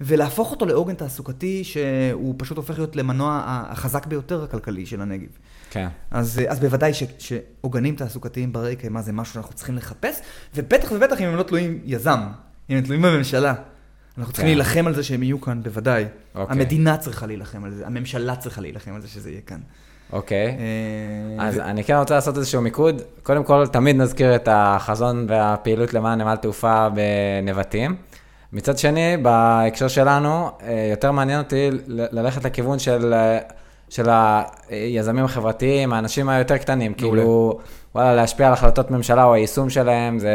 C: ולהפוך אותו לעוגן תעסוקתי שהוא פשוט הופך להיות למנוע החזק ביותר הכלכלי של הנגב.
B: כן.
C: אז, אז בוודאי שעוגנים תעסוקתיים ברי קיימא זה משהו שאנחנו צריכים לחפש, ובטח ובטח אם הם לא תלויים יזם, אם הם תלויים בממשלה. אנחנו צריכים כן. להילחם על זה שהם יהיו כאן, בוודאי. אוקיי. המדינה צריכה להילחם על זה, הממשלה צריכה להילחם על זה שזה יהיה כאן.
B: אוקיי, אה, אז אני כן רוצה לעשות איזשהו מיקוד. קודם כל, תמיד נזכיר את החזון והפעילות למען נמל תעופה בנבטים. מצד שני, בהקשר שלנו, אה, יותר מעניין אותי ללכת לכיוון של, אה, של היזמים החברתיים, האנשים היותר קטנים, כאילו, וואלה, להשפיע על החלטות ממשלה או היישום שלהם, זה...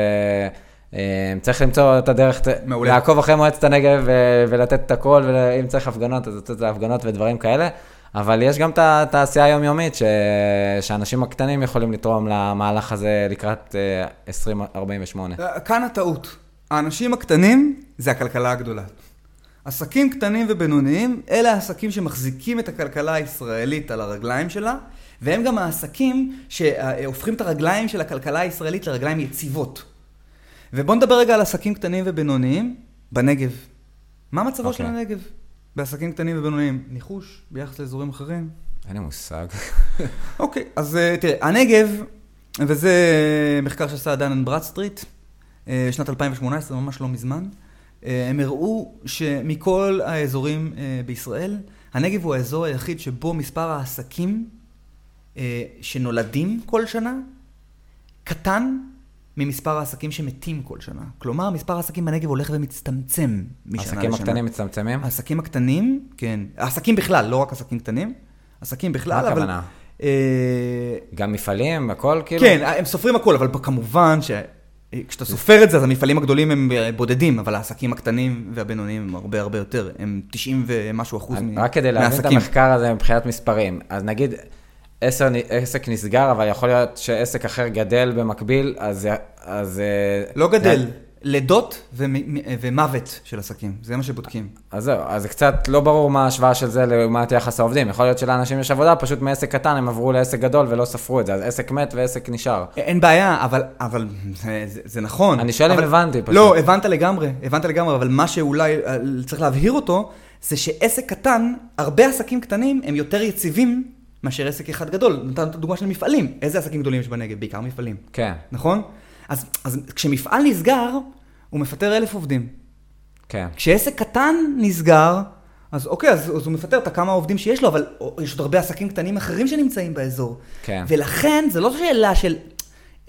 B: אה, צריך למצוא את הדרך, מעולה. לעקוב אחרי מועצת הנגב ולתת את הכל, ואם צריך הפגנות, אז לתת את ההפגנות ודברים כאלה. אבל יש גם את העשייה היומיומית, ש... שאנשים הקטנים יכולים לתרום למהלך הזה לקראת 2048.
C: כאן הטעות. האנשים הקטנים זה הכלכלה הגדולה. עסקים קטנים ובינוניים, אלה העסקים שמחזיקים את הכלכלה הישראלית על הרגליים שלה, והם גם העסקים שהופכים את הרגליים של הכלכלה הישראלית לרגליים יציבות. ובואו נדבר רגע על עסקים קטנים ובינוניים בנגב. מה מצבו okay. של אוקיי. הנגב בעסקים קטנים ובינוניים? ניחוש ביחס לאזורים אחרים?
B: אין לי מושג.
C: אוקיי, אוקיי, אז אה, תראה, הנגב, וזה מחקר שעשה Dun Bradstreet, אה, שנת 2018, ממש לא מזמן, הם הראו שמכל האזורים אה, בישראל, הנגב הוא האזור היחיד שבו מספר העסקים שנולדים כל שנה קטן ממספר העסקים שמתים כל שנה. כלומר, מספר העסקים בנגב הולך ומצטמצם משנה לשנה.
B: העסקים הקטנים מצטמצמים?
C: העסקים הקטנים, כן. העסקים בכלל, לא רק עסקים קטנים. עסקים בכלל, אבל... מה הכוונה?
B: גם מפעלים, הכל כאילו?
C: כן, הם סופרים הכל, אבל כמובן ש... כשאתה סופר את זה, אז המפעלים הגדולים הם בודדים, אבל העסקים הקטנים והבינוניים הם הרבה הרבה יותר, הם 90 ומשהו אחוז מהעסקים.
B: רק כדי להבין את המחקר הזה מבחינת מספרים, אז נגיד עסק נסגר, אבל יכול להיות שעסק אחר גדל במקביל, אז... אז
C: אה, לא גדל. לידות ומוות של עסקים, זה מה שבודקים.
B: אז זהו, אז זה קצת לא ברור מה ההשוואה של זה לעומת יחס העובדים. יכול להיות שלאנשים יש עבודה, פשוט מעסק קטן הם עברו לעסק גדול ולא ספרו את זה, אז עסק מת ועסק נשאר.
C: אין בעיה, אבל, אבל זה, זה, זה נכון.
B: אני שואל
C: אבל,
B: אם הבנתי פשוט.
C: לא, הבנת לגמרי, הבנת לגמרי, אבל מה שאולי אה, צריך להבהיר אותו, זה שעסק קטן, הרבה עסקים קטנים הם יותר יציבים מאשר עסק אחד גדול. נתנו דוגמה של מפעלים. איזה עסקים גדולים יש בנגב? בעיקר מפעלים.
B: כן.
C: נכון? אז, אז כשמפעל נסגר, הוא מפטר אלף עובדים.
B: כן.
C: כשעסק קטן נסגר, אז אוקיי, אז, אז הוא מפטר את הכמה עובדים שיש לו, אבל יש עוד הרבה עסקים קטנים אחרים שנמצאים באזור.
B: כן.
C: ולכן, זה לא שאלה של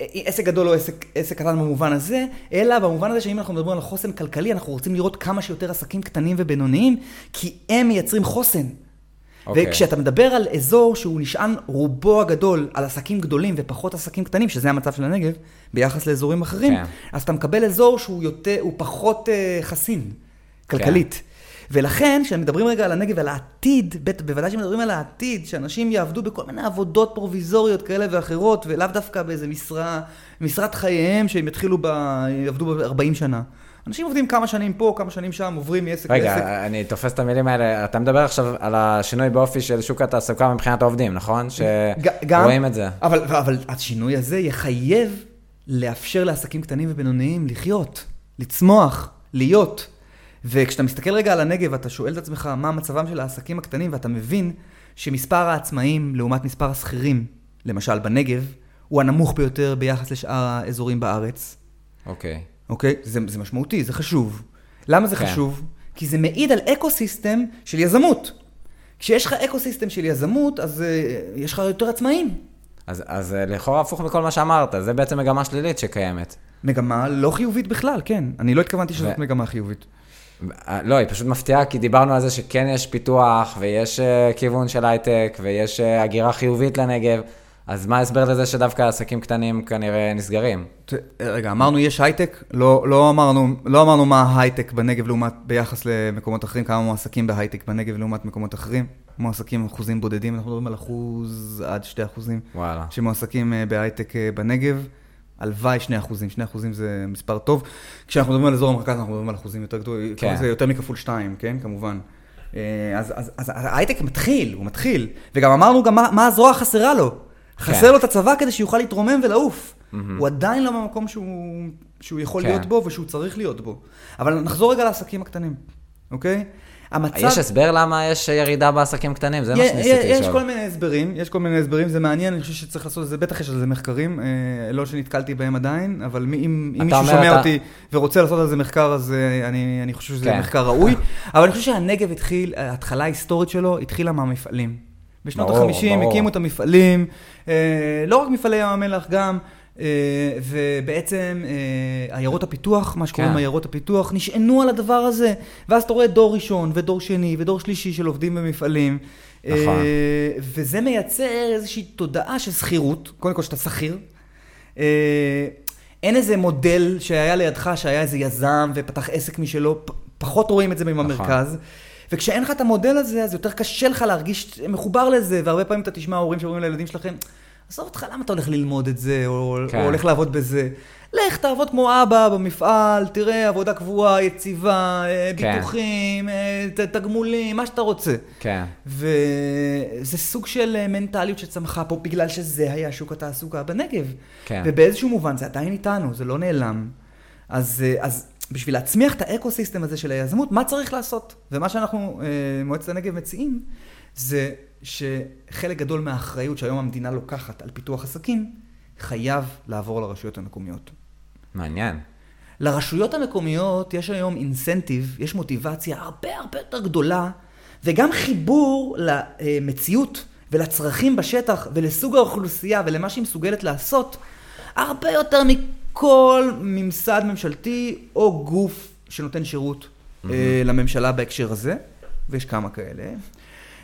C: אה, עסק גדול או עסק, עסק קטן במובן הזה, אלא במובן הזה שאם אנחנו מדברים על חוסן כלכלי, אנחנו רוצים לראות כמה שיותר עסקים קטנים ובינוניים, כי הם מייצרים חוסן. Okay. אוקיי. וכשאתה מדבר על אזור שהוא נשען רובו הגדול על עסקים גדולים ופחות עסקים קטנים, שזה המצב של הנגב, ביחס לאזורים אחרים, כן. אז אתה מקבל אזור שהוא יותר, פחות uh, חסין, כלכלית. כן. ולכן, כשמדברים רגע על הנגב ועל העתיד, בוודאי כשמדברים על העתיד, שאנשים יעבדו בכל מיני עבודות פרוביזוריות כאלה ואחרות, ולאו דווקא באיזה משרה, משרת חייהם, שהם יתחילו, ב... יעבדו ב-40 שנה. אנשים עובדים כמה שנים פה, כמה שנים שם, עוברים מעסק
B: לעסק. רגע, אני תופס את המילים האלה. אתה מדבר עכשיו על השינוי באופי של שוק התעסוקה מבחינת העובדים, נכון? שרואים את זה.
C: אבל, אבל השינוי הזה יחייב לאפשר לעסקים קטנים ובינוניים לחיות, לצמוח, להיות. וכשאתה מסתכל רגע על הנגב, אתה שואל את עצמך מה מצבם של העסקים הקטנים, ואתה מבין שמספר העצמאים לעומת מספר השכירים, למשל בנגב, הוא הנמוך ביותר ביחס לשאר האזורים בארץ.
B: אוקיי.
C: אוקיי. אוקיי? זה, זה משמעותי, זה חשוב. למה זה כן. חשוב? כי זה מעיד על ecosystem של יזמות. כשיש לך ecosystem של יזמות, אז אה, יש לך יותר עצמאים.
B: אז, אז אה, לכאורה הפוך מכל מה שאמרת, זה בעצם מגמה שלילית שקיימת.
C: מגמה לא חיובית בכלל, כן. אני לא התכוונתי שזאת ו... מגמה חיובית.
B: לא, היא פשוט מפתיעה, כי דיברנו על זה שכן יש פיתוח, ויש uh, כיוון של הייטק, ויש uh, הגירה חיובית לנגב, אז מה ההסבר לזה שדווקא עסקים קטנים כנראה נסגרים?
C: רגע, אמרנו יש הייטק, לא, לא, אמרנו, לא אמרנו מה ההייטק בנגב לעומת, ביחס למקומות אחרים, כמה מועסקים בהייטק בנגב לעומת מקומות אחרים. מועסקים אחוזים בודדים, אנחנו מדברים על אחוז עד שתי אחוזים.
B: וואלה.
C: שמועסקים אה, בהייטק בנגב. הלוואי 2 אחוזים, 2 אחוזים זה מספר טוב. כשאנחנו מדברים על אזור המרכז, אנחנו מדברים על אחוזים יותר גדולים, כן. זה יותר מכפול 2, כן, כמובן. אה, אז, אז, אז ההייטק מתחיל, הוא מתחיל. וגם אמרנו גם מה, מה הזרוע חסרה לו. חסר כן. לו את הצבא כדי שיוכל להתרומם ולעוף. Mm-hmm. הוא עדיין לא במקום שהוא, שהוא יכול כן. להיות בו ושהוא צריך להיות בו. אבל נחזור רגע לעסקים הקטנים, אוקיי?
B: המצב... יש הסבר למה יש ירידה בעסקים קטנים? זה מה שניסיתי לשאול.
C: יש כל מיני הסברים, יש כל מיני הסברים, זה מעניין, אני חושב שצריך לעשות את זה, בטח יש על זה מחקרים, אה, לא שנתקלתי בהם עדיין, אבל אם, אם מישהו שומע אתה... אותי ורוצה לעשות על זה מחקר, אז אה, אני, אני חושב שזה כן. מחקר ראוי. אבל אני חושב שהנגב התחיל, ההתחלה ההיסטורית שלו התחילה מהמפעלים. בשנות ה-50 הקימו את המפעלים, אה, לא רק מפעלי ים המלח, גם... אה, ובעצם אה, עיירות הפיתוח, מה שקוראים כן. עיירות הפיתוח, נשענו על הדבר הזה. ואז אתה רואה דור ראשון ודור שני ודור שלישי של עובדים במפעלים. נכון. וזה מייצר איזושהי תודעה של שכירות, קודם כל שאתה שכיר. אין איזה מודל שהיה לידך, שהיה איזה יזם ופתח עסק משלו, פחות רואים את זה במרכז. נכון. וכשאין לך את המודל הזה, אז יותר קשה לך להרגיש מחובר לזה, והרבה פעמים אתה תשמע הורים שאומרים לילדים שלכם, עזוב אותך, למה אתה הולך ללמוד את זה, או, כן. או הולך לעבוד בזה? לך תעבוד כמו אבא במפעל, תראה עבודה קבועה, יציבה, אה, כן. ביטוחים, אה, תגמולים, מה שאתה רוצה.
B: כן.
C: וזה סוג של אה, מנטליות שצמחה פה בגלל שזה היה שוק התעסוקה בנגב. כן. ובאיזשהו מובן זה עדיין איתנו, זה לא נעלם. אז, אז בשביל להצמיח את האקו-סיסטם הזה של היזמות, מה צריך לעשות? ומה שאנחנו, מועצת הנגב מציעים, זה שחלק גדול מהאחריות שהיום המדינה לוקחת על פיתוח עסקים, חייב לעבור לרשויות המקומיות.
B: מעניין.
C: לרשויות המקומיות יש היום אינסנטיב, יש מוטיבציה הרבה הרבה יותר גדולה, וגם חיבור למציאות ולצרכים בשטח ולסוג האוכלוסייה ולמה שהיא מסוגלת לעשות, הרבה יותר מכל ממסד ממשלתי או גוף שנותן שירות mm-hmm. לממשלה בהקשר הזה, ויש כמה כאלה.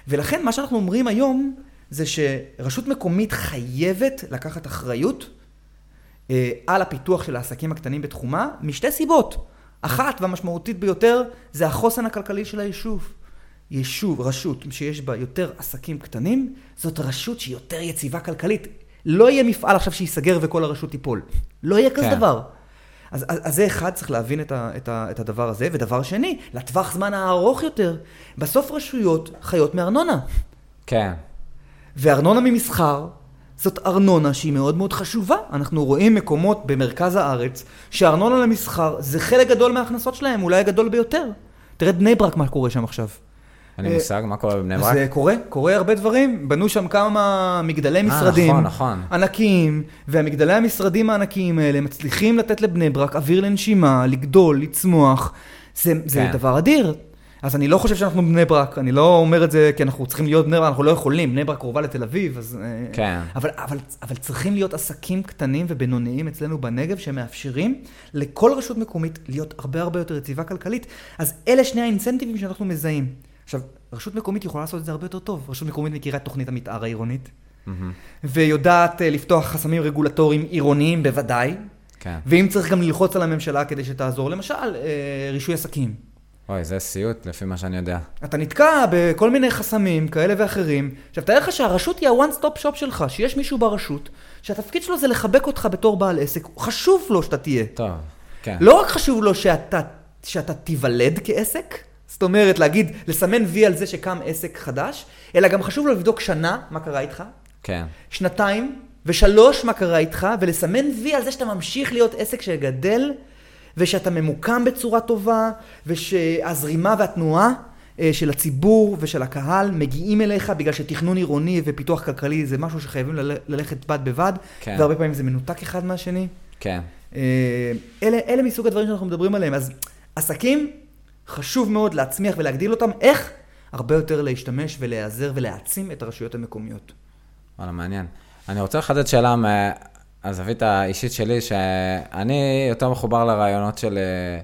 C: ולכן מה שאנחנו אומרים היום זה שרשות מקומית חייבת לקחת אחריות אה, על הפיתוח של העסקים הקטנים בתחומה משתי סיבות. אחת והמשמעותית ביותר זה החוסן הכלכלי של היישוב. יישוב, רשות שיש בה יותר עסקים קטנים, זאת רשות שהיא יותר יציבה כלכלית. לא יהיה מפעל עכשיו שייסגר וכל הרשות תיפול. לא יהיה כזה כן. דבר. אז, אז, אז זה אחד, צריך להבין את, ה, את, ה, את הדבר הזה. ודבר שני, לטווח זמן הארוך יותר, בסוף רשויות חיות מארנונה.
B: כן.
C: וארנונה ממסחר, זאת ארנונה שהיא מאוד מאוד חשובה. אנחנו רואים מקומות במרכז הארץ, שארנונה למסחר זה חלק גדול מההכנסות שלהם, אולי הגדול ביותר. תראה בני ברק, מה קורה שם עכשיו.
B: אין לי אה, מושג, מה קורה בבני ברק?
C: זה קורה, קורה הרבה דברים. בנו שם כמה מגדלי אה, משרדים.
B: נכון, נכון.
C: ענקיים, והמגדלי המשרדים הענקיים האלה מצליחים לתת לבני ברק אוויר לנשימה, לגדול, לצמוח. זה, זה כן. דבר אדיר. אז אני לא חושב שאנחנו בני ברק, אני לא אומר את זה כי אנחנו צריכים להיות בני ברק, אנחנו לא יכולים, בני ברק קרובה לתל אביב, אז... אה,
B: כן.
C: אבל, אבל, אבל צריכים להיות עסקים קטנים ובינוניים אצלנו בנגב, שמאפשרים לכל רשות מקומית להיות הרבה הרבה יותר יציבה כלכלית. אז אלה שני האינסנטיבים שאנחנו מזהים. עכשיו, רשות מקומית יכולה לעשות את זה הרבה יותר טוב. רשות מקומית מכירה את תוכנית המתאר העירונית,
B: מהמם.
C: ויודעת אה, לפתוח חסמים רגולטוריים עירוניים בוודאי,
B: כן.
C: ואם צריך גם ללחוץ על הממשלה כדי שתעזור, למשל, אה, רישוי עסקים.
B: אוי, זה סיוט, לפי מה שאני יודע.
C: אתה נתקע בכל מיני חסמים כאלה ואחרים. עכשיו, תאר לך שהרשות היא ה-one stop shop שלך, שיש מישהו ברשות, שהתפקיד שלו זה לחבק אותך בתור בעל עסק, חשוב לו שאתה תהיה.
B: טוב, כן.
C: לא רק חשוב לו שאתה, שאתה תיוולד כעסק, זאת אומרת להגיד, לסמן וי על זה שקם עסק חדש, אלא גם חשוב לו לבדוק שנה, מה קרה איתך,
B: כן.
C: שנתיים, ושלוש, מה קרה איתך, ולסמן וי על זה שאתה ממשיך להיות עסק שגדל, ושאתה ממוקם בצורה טובה, ושהזרימה והתנועה אה, של הציבור ושל הקהל מגיעים אליך בגלל שתכנון עירוני ופיתוח כלכלי זה משהו שחייבים לל- ללכת בד בבד,
B: כן.
C: והרבה פעמים זה מנותק אחד מהשני.
B: כן.
C: אה, אלה, אלה מסוג הדברים שאנחנו מדברים עליהם. אז עסקים, חשוב מאוד להצמיח ולהגדיל אותם. איך? הרבה יותר להשתמש ולהיעזר ולהעצים את הרשויות המקומיות.
B: וואלה, מעניין. אני רוצה לחדד שאלה מהזווית האישית שלי, שאני יותר מחובר לרעיונות של אה,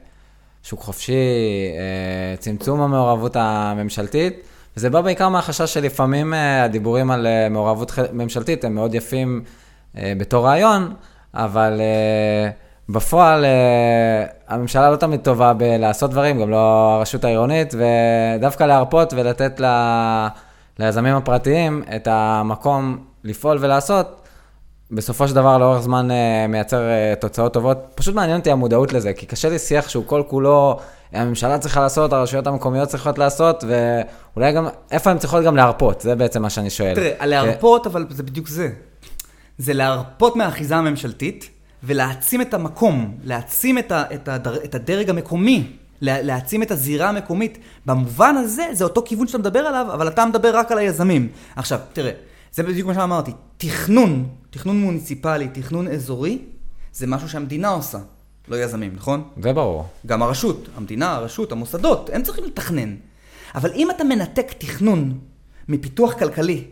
B: שוק חופשי, אה, צמצום המעורבות הממשלתית, וזה בא בעיקר מהחשש שלפעמים אה, הדיבורים על מעורבות ממשלתית הם מאוד יפים בתור רעיון, אבל בפועל אה, הממשלה לא תמיד טובה בלעשות דברים, גם לא הרשות העירונית, ודווקא להרפות ולתת ל... ליזמים הפרטיים את המקום לפעול ולעשות, בסופו של דבר לאורך זמן אה, מייצר אה, תוצאות טובות. פשוט מעניין אותי המודעות לזה, כי קשה לי שיח שהוא כל כולו, הממשלה צריכה לעשות, הרשויות המקומיות צריכות לעשות, ואולי גם, איפה הן צריכות גם להרפות, זה בעצם מה שאני שואל.
C: תראה, להרפות, אבל זה בדיוק זה. זה להרפות מהאחיזה הממשלתית ולהעצים את המקום, להעצים את, ה, את, הדר, את הדרג המקומי, לה- להעצים את הזירה המקומית. במובן הזה, זה אותו כיוון שאתה מדבר עליו, אבל אתה מדבר רק על היזמים. עכשיו, תראה, זה בדיוק מה שאמרתי. תכנון, תכנון מוניציפלי, תכנון אזורי, זה משהו שהמדינה עושה, לא יזמים, נכון?
B: זה ברור.
C: גם הרשות, המדינה, הרשות, המוסדות, הם צריכים לתכנן. אבל אם אתה מנתק תכנון מפיתוח כלכלי,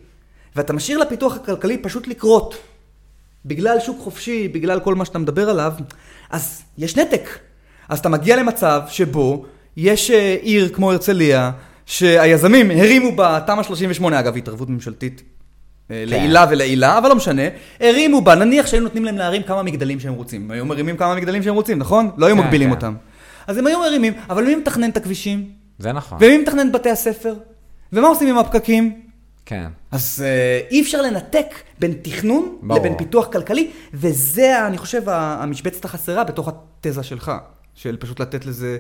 C: ואתה משאיר לפיתוח הכלכלי פשוט לקרות, בגלל שוק חופשי, בגלל כל מה שאתה מדבר עליו, אז יש נתק. אז אתה מגיע למצב שבו יש אה, עיר כמו הרצליה, שהיזמים הרימו בתמ"א 38, אגב, התערבות ממשלתית אה, לעילה ולעילה, אבל לא משנה, הרימו בה, נניח שהיו נותנים להם להרים כמה מגדלים שהם רוצים. היו מרימים כמה מגדלים שהם רוצים, נכון? לא היו
B: כן,
C: מגבילים
B: כן.
C: אותם. אז הם היו מרימים, אבל מי מתכנן את הכבישים?
B: זה נכון.
C: ומי מתכנן את בתי הספר? ומה עושים עם הפקקים?
B: כן.
C: אז אה, אי אפשר לנתק בין תכנון
B: ברור.
C: לבין פיתוח כלכלי, וזה, אני חושב, המשבצת החסרה בתוך התזה שלך, של פשוט לתת לזה,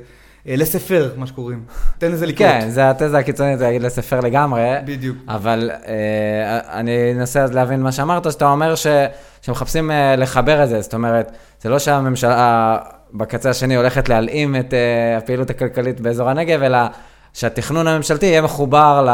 C: אה, לספר, מה שקוראים. תן לזה לקרות.
B: כן, זה התזה הקיצונית, זה להגיד לספר לגמרי.
C: בדיוק.
B: אבל אה, אני אנסה אז להבין מה שאמרת, שאתה אומר ש, שמחפשים אה, לחבר את זה, זאת אומרת, זה לא שהממשלה בקצה השני הולכת להלאים את אה, הפעילות הכלכלית באזור הנגב, אלא שהתכנון הממשלתי יהיה מחובר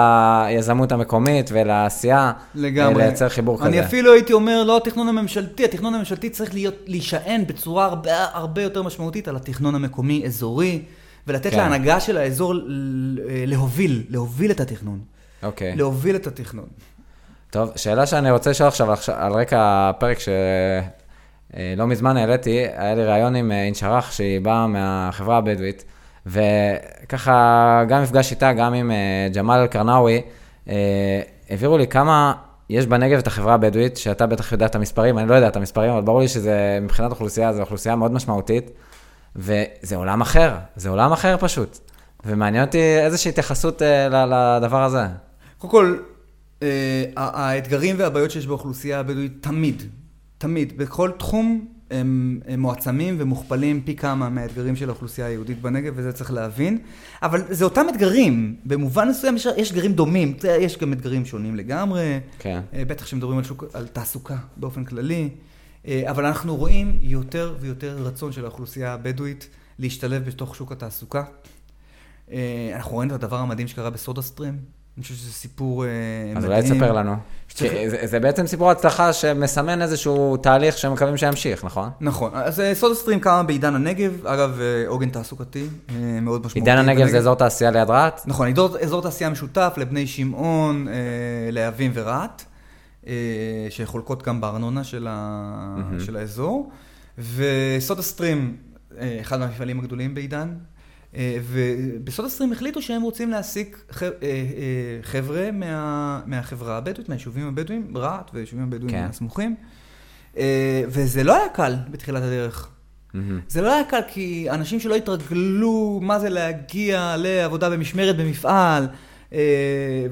B: ליזמות המקומית ולעשייה,
C: לגמרי.
B: אה, לייצר חיבור
C: אני
B: כזה.
C: אפילו הייתי אומר, לא התכנון הממשלתי, התכנון הממשלתי צריך להיות, להישען בצורה הרבה, הרבה יותר משמעותית על התכנון המקומי, אזורי, ולתת
B: כן.
C: להנהגה של האזור להוביל, להוביל את התכנון.
B: אוקיי.
C: להוביל את התכנון.
B: טוב, שאלה שאני רוצה לשאול עכשיו, על רקע הפרק שלא מזמן העליתי, היה לי ראיון עם אה, אינשרח, שהיא באה מהחברה הבדואית, וככה, גם מפגש איתה, גם עם אה, ג'מאל אלקרנאווי, אה, העבירו לי כמה יש בנגב את החברה הבדואית, שאתה בטח יודע את המספרים, אני לא יודע את המספרים, אבל ברור לי שזה, מבחינת אוכלוסייה, זו אוכלוסייה מאוד משמעותית, וזה עולם אחר, זה עולם אחר פשוט. ומעניין אותי איזושהי התייחסות ל- לדבר הזה.
C: קודם כל, ה- האתגרים והבעיות שיש באוכלוסייה הבדואית תמיד, תמיד, בכל תחום הם, הם מועצמים ומוכפלים פי כמה מהאתגרים של האוכלוסייה היהודית בנגב, וזה צריך להבין. אבל זה אותם אתגרים, במובן מסוים יש, יש אתגרים דומים, יש גם אתגרים שונים לגמרי,
B: כן.
C: אה, בטח כשמדברים על, שוק, על תעסוקה באופן כללי, אה, אבל אנחנו רואים יותר ויותר רצון של האוכלוסייה הבדואית להשתלב בתוך שוק התעסוקה. אה, אנחנו רואים את הדבר המדהים שקרה בסודה סטרים. אני חושב שזה סיפור אה, מדהים.
B: אז אולי תספר לנו.
C: שצריך-
B: זה, זה בעצם סיפור הצלחה שמסמן איזשהו תהליך שמקווים שימשיך, נכון?
C: נכון, אז אה, סודה סטרים קמה בעידן הנגב, אגב, אה, עוגן תעסוקתי אה, מאוד משמעותי.
B: עידן הנגב
C: בנגב.
B: זה אזור תעשייה ליד רהט?
C: נכון, אזור, אזור תעשייה משותף לבני שמעון, אה, להבים ורהט, אה, שחולקות גם בארנונה של, ה, של האזור. וסודה סטרים, אה, אחד מהמפעלים הגדולים בעידן, אה, ובסודה סטרים החליטו שהם רוצים להעסיק אה, אה, חבר'ה מה, מהחברה הבדואית, מהיישובים הבדואיים, רהט והיישובים הבדואיים
B: כן.
C: הסמוכים. וזה לא היה קל בתחילת הדרך.
B: מהמם.
C: זה לא היה קל כי אנשים שלא התרגלו מה זה להגיע לעבודה במשמרת במפעל,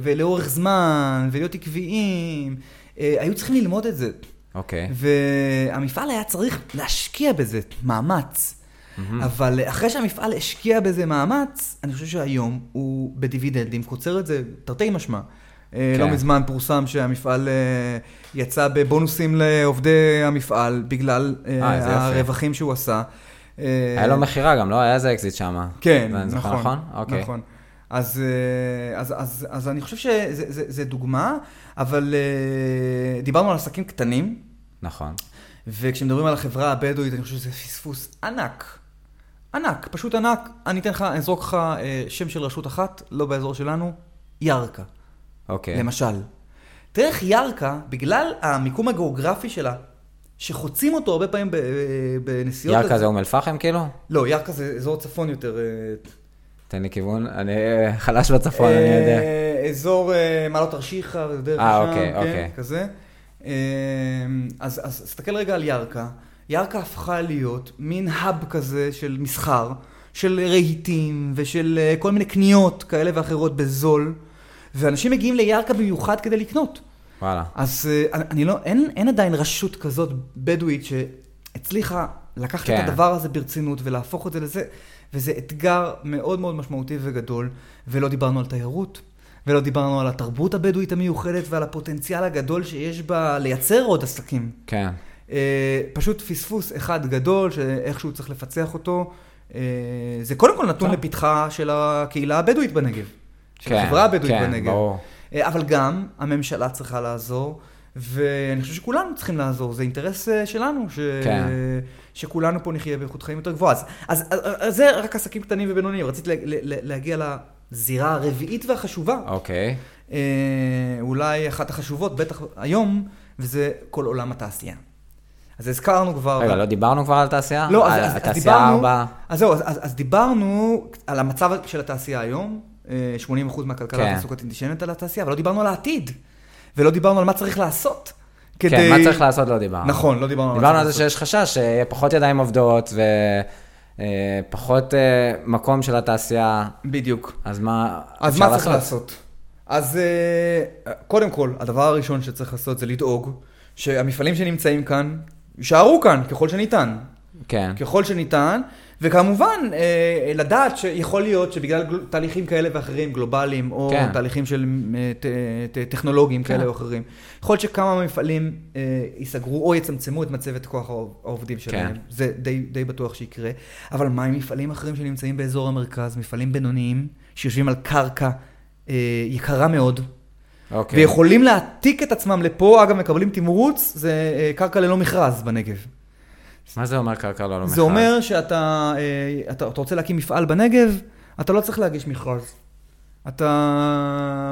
C: ולאורך זמן, ולהיות עקביים, היו צריכים ללמוד את זה.
B: אוקיי.
C: והמפעל היה צריך להשקיע בזה מאמץ. אבל אחרי שהמפעל השקיע בזה מאמץ, אני חושב שהיום הוא בדיבידנדים, קוצר את זה תרתי משמע. כן. לא
B: כן.
C: מזמן פורסם שהמפעל אה, יצא בבונוסים לעובדי המפעל בגלל אה,
B: אה, יופי.
C: הרווחים שהוא עשה. אה,
B: היה לו מכירה גם, לא? היה איזה אקזיט שם.
C: כן, נכון.
B: נכון? אוקיי.
C: נכון. אז, אה, אז, אז, אז אני חושב שזה זה, זה דוגמה, אבל אה, דיברנו על עסקים קטנים,
B: נכון.
C: וכשמדברים על החברה הבדואית, אני חושב שזה פספוס ענק. ענק, פשוט ענק. אני אתן לך, אני אזרוק לך אה, שם של רשות אחת, לא באזור שלנו, ירכא,
B: אוקיי.
C: למשל. תראה איך ירכא, בגלל המיקום הגיאוגרפי שלה, שחוצים אותו הרבה פעמים ב- בנסיעות...
B: ירכא זה אום אל-פחם כאילו?
C: לא, ירכא זה אזור צפון יותר. אה,
B: תן לי כיוון, אני אה, חלש בצפון, אני יודע.
C: אה, אזור אה, מעלות תרשיחא, דרך
B: אה,
C: לשם,
B: אוקיי,
C: כן,
B: אוקיי.
C: כזה. אה, אז אז תסתכל רגע על ירכא. ירכא הפכה להיות מין האב כזה של מסחר, של רהיטים ושל אה, כל מיני קניות כאלה ואחרות בזול, ואנשים מגיעים לירכא במיוחד כדי לקנות.
B: וואלה.
C: אז אה, אני לא, אין, אין עדיין רשות כזאת בדואית שהצליחה לקחת
B: כן.
C: את הדבר הזה ברצינות ולהפוך את זה לזה, וזה אתגר מאוד מאוד משמעותי וגדול, ולא דיברנו על תיירות, ולא דיברנו על התרבות הבדואית המיוחדת ועל הפוטנציאל הגדול שיש בה לייצר עוד עסקים.
B: כן.
C: אה, פשוט פספוס אחד גדול, שאיכשהו צריך לפצח אותו. אה, זה קודם כל נתון. לפתחה של הקהילה הבדואית בנגב. של
B: כן,
C: החברה הבדואית
B: כן,
C: בנגב.
B: ברור.
C: אה, אבל גם הממשלה צריכה לעזור, ואני חושב שכולנו צריכים לעזור, זה אינטרס אה, שלנו, ש...
B: כן.
C: שכולנו פה נחיה באיכות חיים יותר גבוהה. אז, אז, אז, אז זה רק עסקים קטנים ובינוניים, רציתי לה, לה, להגיע לזירה הרביעית והחשובה,
B: אוקיי.
C: אה, אולי אחת החשובות, בטח היום, וזה כל עולם התעשייה. אז הזכרנו כבר...
B: רגע, לא דיברנו כבר על תעשייה?
C: לא, אז, אז,
B: התעשייה
C: דיברנו,
B: הארבע?
C: אז זהו, אז, אז, אז דיברנו על המצב של התעשייה היום, אה, 80% מהכלכלה
B: כן.
C: התעסוקתית נשענת על התעשייה, אבל לא דיברנו על העתיד, ולא דיברנו על מה צריך לעשות. כדי...
B: כן, מה צריך לעשות לא דיברנו.
C: נכון, לא דיברנו על מה
B: דיברנו על
C: צריך
B: זה
C: לעשות.
B: שיש חשש שיהיה פחות ידיים עובדות ופחות מקום של התעשייה,
C: בדיוק.
B: אז מה
C: אז מה צריך לעשות? אז אה, קודם כל, הדבר הראשון שצריך לעשות זה לדאוג שהמפעלים שנמצאים כאן יישארו כאן ככל שניתן.
B: כן,
C: ככל שניתן, וכמובן, אה, לדעת שיכול להיות שבגלל גל- תהליכים כאלה ואחרים, גלובליים, או
B: כן.
C: תהליכים של אה, ט- ט- טכנולוגיים
B: כן.
C: כאלה או אחרים, יכול להיות שכמה מפעלים אה, ייסגרו או יצמצמו את מצבת כוח העוב- העובדים שלהם.
B: כן.
C: זה די, די בטוח שיקרה. אבל מה עם מפעלים אחרים שנמצאים באזור המרכז, מפעלים בינוניים, שיושבים על קרקע אה, יקרה מאוד,
B: אוקיי.
C: ויכולים להעתיק את עצמם לפה, אגב, מקבלים תמרוץ, זה אה, קרקע ללא מכרז בנגב.
B: מה זה אומר קרקע לא למכרז?
C: זה אומר שאתה אה, אתה, אתה רוצה להקים מפעל בנגב, אתה לא צריך להגיש מכרז. אתה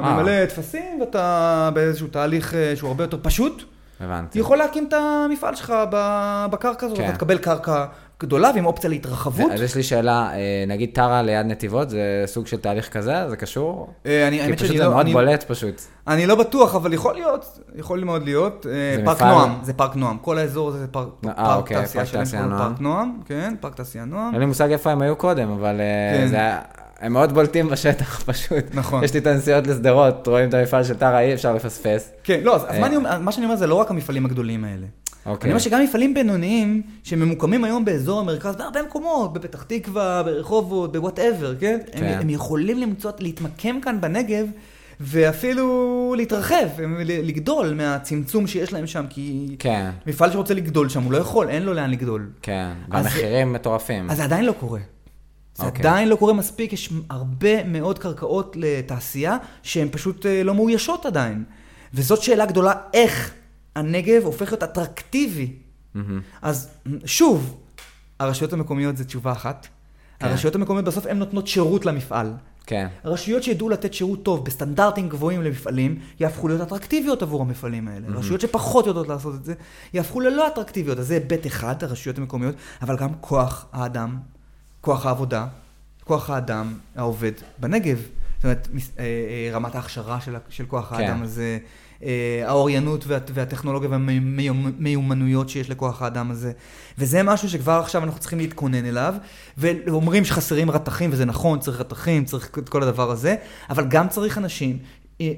B: אה.
C: ממלא טפסים ואתה באיזשהו תהליך שהוא הרבה יותר פשוט,
B: הבנתי.
C: יכול להקים את המפעל שלך בקרקע הזאת,
B: כן.
C: אתה תקבל קרקע גדולה ועם אופציה להתרחבות.
B: אז יש לי שאלה, אה, נגיד טרה ליד נתיבות, זה סוג של תהליך כזה? זה קשור?
C: אה, אני,
B: כי פשוט
C: שאני
B: זה
C: לא,
B: מאוד בולט פשוט.
C: אני לא בטוח, אבל יכול להיות, יכול מאוד להיות. אה,
B: זה
C: פארק נועם, זה פארק נועם. כל האזור הזה זה פארק, פארק
B: אוקיי,
C: תעשייה
B: פארק
C: שלם,
B: תעשייה נועם.
C: פארק נועם, כן, פארק תעשייה נועם.
B: אין לי מושג איפה הם היו קודם, אבל
C: כן.
B: זה היה... הם מאוד בולטים בשטח פשוט.
C: נכון.
B: יש לי את הנסיעות לשדרות, רואים את המפעל של טרה, אי אפשר לפספס.
C: כן, לא, אז, מה שאני אומר זה לא רק המפעלים הגדולים האלה. אני
B: אוקיי.
C: אומר שגם מפעלים בינוניים שממוקמים היום באזור המרכז, בהרבה מקומות, בפתח תקווה, ברחובות, בוואטאבר, כן?
B: כן.
C: הם, הם יכולים למצוא, להתמקם כאן בנגב, ואפילו להתרחב, לגדול מהצמצום שיש להם שם, כי
B: כן,
C: מפעל שרוצה לגדול שם, הוא לא יכול, אין לו לאן לגדול.
B: כן. והמחירים מטורפים.
C: אז זה עדיין לא קורה. זה okay. אוקיי. עדיין לא קורה מספיק, יש הרבה מאוד קרקעות לתעשייה שהן פשוט אה, לא מאוישות עדיין. וזאת שאלה גדולה, איך הנגב הופך להיות אטרקטיבי. Mm-hmm. אז שוב, הרשויות המקומיות זה תשובה אחת. כן. הרשויות המקומיות בסוף הן נותנות שירות למפעל.
B: כן.
C: רשויות שידעו לתת שירות טוב בסטנדרטים גבוהים למפעלים, יהפכו להיות אטרקטיביות עבור המפעלים האלה. Mm-hmm. רשויות שפחות יודעות לעשות את זה, יהפכו ללא אטרקטיביות. אז זה היבט אחד, הרשויות המקומיות, אבל גם כוח האדם, כוח העבודה, כוח האדם העובד בנגב. זאת אומרת, אה, אה, רמת ההכשרה של, של כוח כן. האדם הזה, האוריינות וה, והטכנולוגיה והמיומנויות שיש לכוח האדם הזה. וזה משהו שכבר עכשיו אנחנו צריכים להתכונן אליו, ואומרים שחסרים רתכים, וזה נכון, צריך רתכים, צריך את כל הדבר הזה, אבל גם צריך אנשים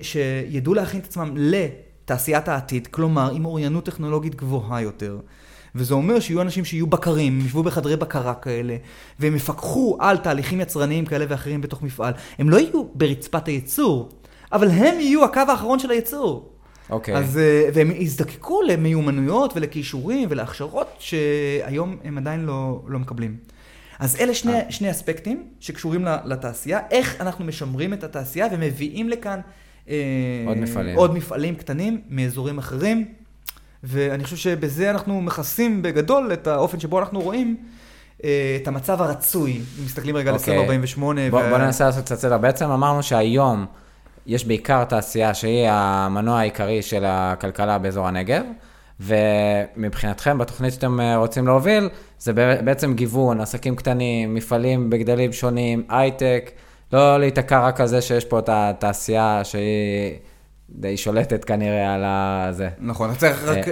C: שידעו להכין את עצמם לתעשיית העתיד, כלומר, עם אוריינות טכנולוגית גבוהה יותר. וזה אומר שיהיו אנשים שיהיו בקרים, ישבו בחדרי בקרה כאלה, והם יפקחו על תהליכים יצרניים כאלה ואחרים בתוך מפעל. הם לא יהיו ברצפת הייצור, אבל הם יהיו הקו האחרון של הייצור.
B: אוקיי.
C: אז, אה, והם יזדקקו למיומנויות ולכישורים ולהכשרות שהיום הם עדיין לא, לא מקבלים. אז אלה שני, אה. שני אספקטים שקשורים לתעשייה, איך אנחנו משמרים את התעשייה ומביאים לכאן
B: אה, עוד מפעלים.
C: עוד מפעלים קטנים מאזורים אחרים. ואני חושב שבזה אנחנו מכסים בגדול את האופן שבו אנחנו רואים אה, את המצב הרצוי. אם מסתכלים רגע על 2048.
B: אוקיי. בוא, ו... בוא ננסה לעשות קצת סדר. בעצם אמרנו שהיום יש בעיקר תעשייה שהיא המנוע העיקרי של הכלכלה באזור הנגב. ומבחינתכם, בתוכנית שאתם אה, רוצים להוביל, זה בעצם גיוון, עסקים קטנים, מפעלים בגדלים שונים, הייטק, לא להיתקע רק על זה שיש פה את התעשייה שהיא די שולטת כנראה על הזה.
C: נכון, אתה צריך רק uh,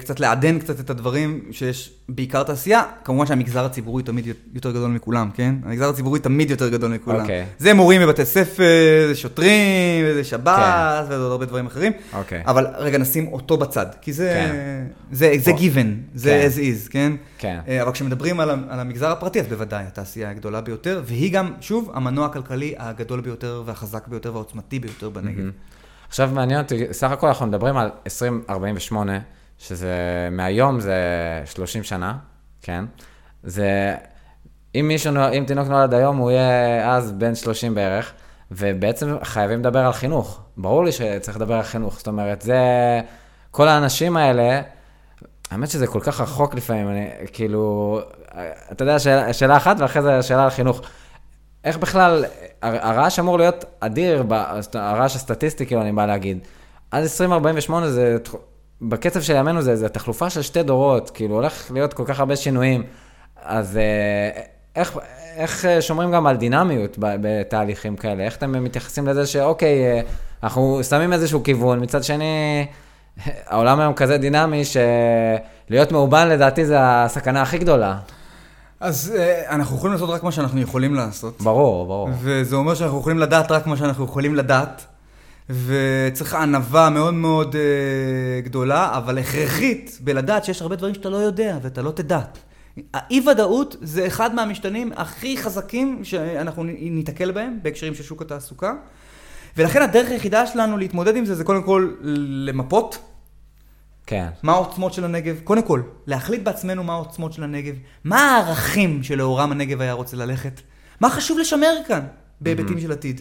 C: קצת לעדן קצת את הדברים שיש בעיקר תעשייה. כמובן שהמגזר הציבורי תמיד יותר גדול מכולם, כן? המגזר הציבורי תמיד יותר גדול מכולם. אוקיי. זה מורים בבתי ספר, זה שוטרים, זה שב"ס, כן. וזה עוד הרבה דברים אחרים.
B: אוקיי.
C: אבל רגע, נשים אותו בצד, כי זה, כן. given, זה כן. as is, כן?
B: כן. Uh,
C: אבל כשמדברים על המגזר הפרטי, אז בוודאי, התעשייה הגדולה ביותר, והיא גם, שוב, המנוע הכלכלי הגדול ביותר והחזק ביותר והעוצמתי ביותר בנגב.
B: עכשיו מעניין אותי, סך הכל אנחנו מדברים על 2048, שזה מהיום זה 30 שנה, כן? זה, אם מישהו, אם תינוק נולד היום, הוא יהיה אז בן 30 בערך, ובעצם חייבים לדבר על חינוך. ברור לי שצריך לדבר על חינוך, זאת אומרת, זה, כל האנשים האלה, האמת שזה כל כך רחוק לפעמים, אני, כאילו, אתה יודע, שאלה, שאלה אחת, ואחרי זה שאלה על חינוך. איך בכלל, הרעש אמור להיות אדיר, הרעש הסטטיסטי, כאילו, אני בא להגיד. עד 2048 זה, בקצב של ימינו זה, זה תחלופה של שתי דורות, כאילו, הולך להיות כל כך הרבה שינויים. אז אה, איך, איך שומרים גם על דינמיות בתהליכים כאלה? איך אתם מתייחסים לזה שאוקיי, אה, אנחנו שמים איזשהו כיוון, מצד שני, העולם היום כזה דינמי, שלהיות מאובן לדעתי זה הסכנה הכי גדולה.
C: אז uh, אנחנו יכולים לעשות רק מה שאנחנו יכולים לעשות.
B: ברור, ברור.
C: וזה אומר שאנחנו יכולים לדעת רק מה שאנחנו יכולים לדעת. וצריך ענווה מאוד מאוד uh, גדולה, אבל הכרחית בלדעת שיש הרבה דברים שאתה לא יודע ואתה לא תדע. האי-ודאות זה אחד מהמשתנים הכי חזקים שאנחנו ניתקל בהם בהקשרים של שוק התעסוקה. ולכן הדרך היחידה שלנו להתמודד עם זה, זה קודם כל למפות
B: כן.
C: מה העוצמות של הנגב? קודם כל, להחליט בעצמנו מה העוצמות של הנגב, מה הערכים שלאורם הנגב היה רוצה ללכת, מה חשוב לשמר כאן בהיבטים mm-hmm. של עתיד.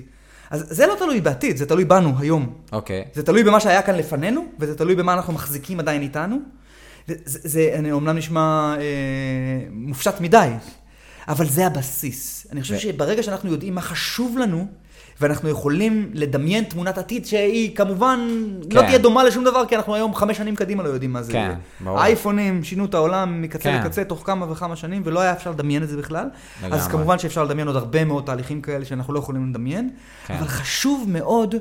C: אז זה לא תלוי בעתיד, זה תלוי בנו היום.
B: אוקיי. Okay.
C: זה תלוי במה שהיה כאן לפנינו, וזה תלוי במה אנחנו מחזיקים עדיין איתנו. זה, זה, זה אומנם נשמע אה, מופשט מדי, אבל זה הבסיס. אני חושב ו... שברגע שאנחנו יודעים מה חשוב לנו, ואנחנו יכולים לדמיין תמונת עתיד שהיא כמובן לא כן. לא תהיה דומה לשום דבר, כי אנחנו היום חמש שנים קדימה לא יודעים מה זה.
B: כן, ברור.
C: האייפונים שינו את העולם מקצה כן. לקצה תוך כמה וכמה שנים, ולא היה אפשר לדמיין את זה בכלל. לגמרי. אז כמובן שאפשר לדמיין עוד הרבה מאוד תהליכים כאלה שאנחנו לא יכולים לדמיין, כן. אבל חשוב מאוד,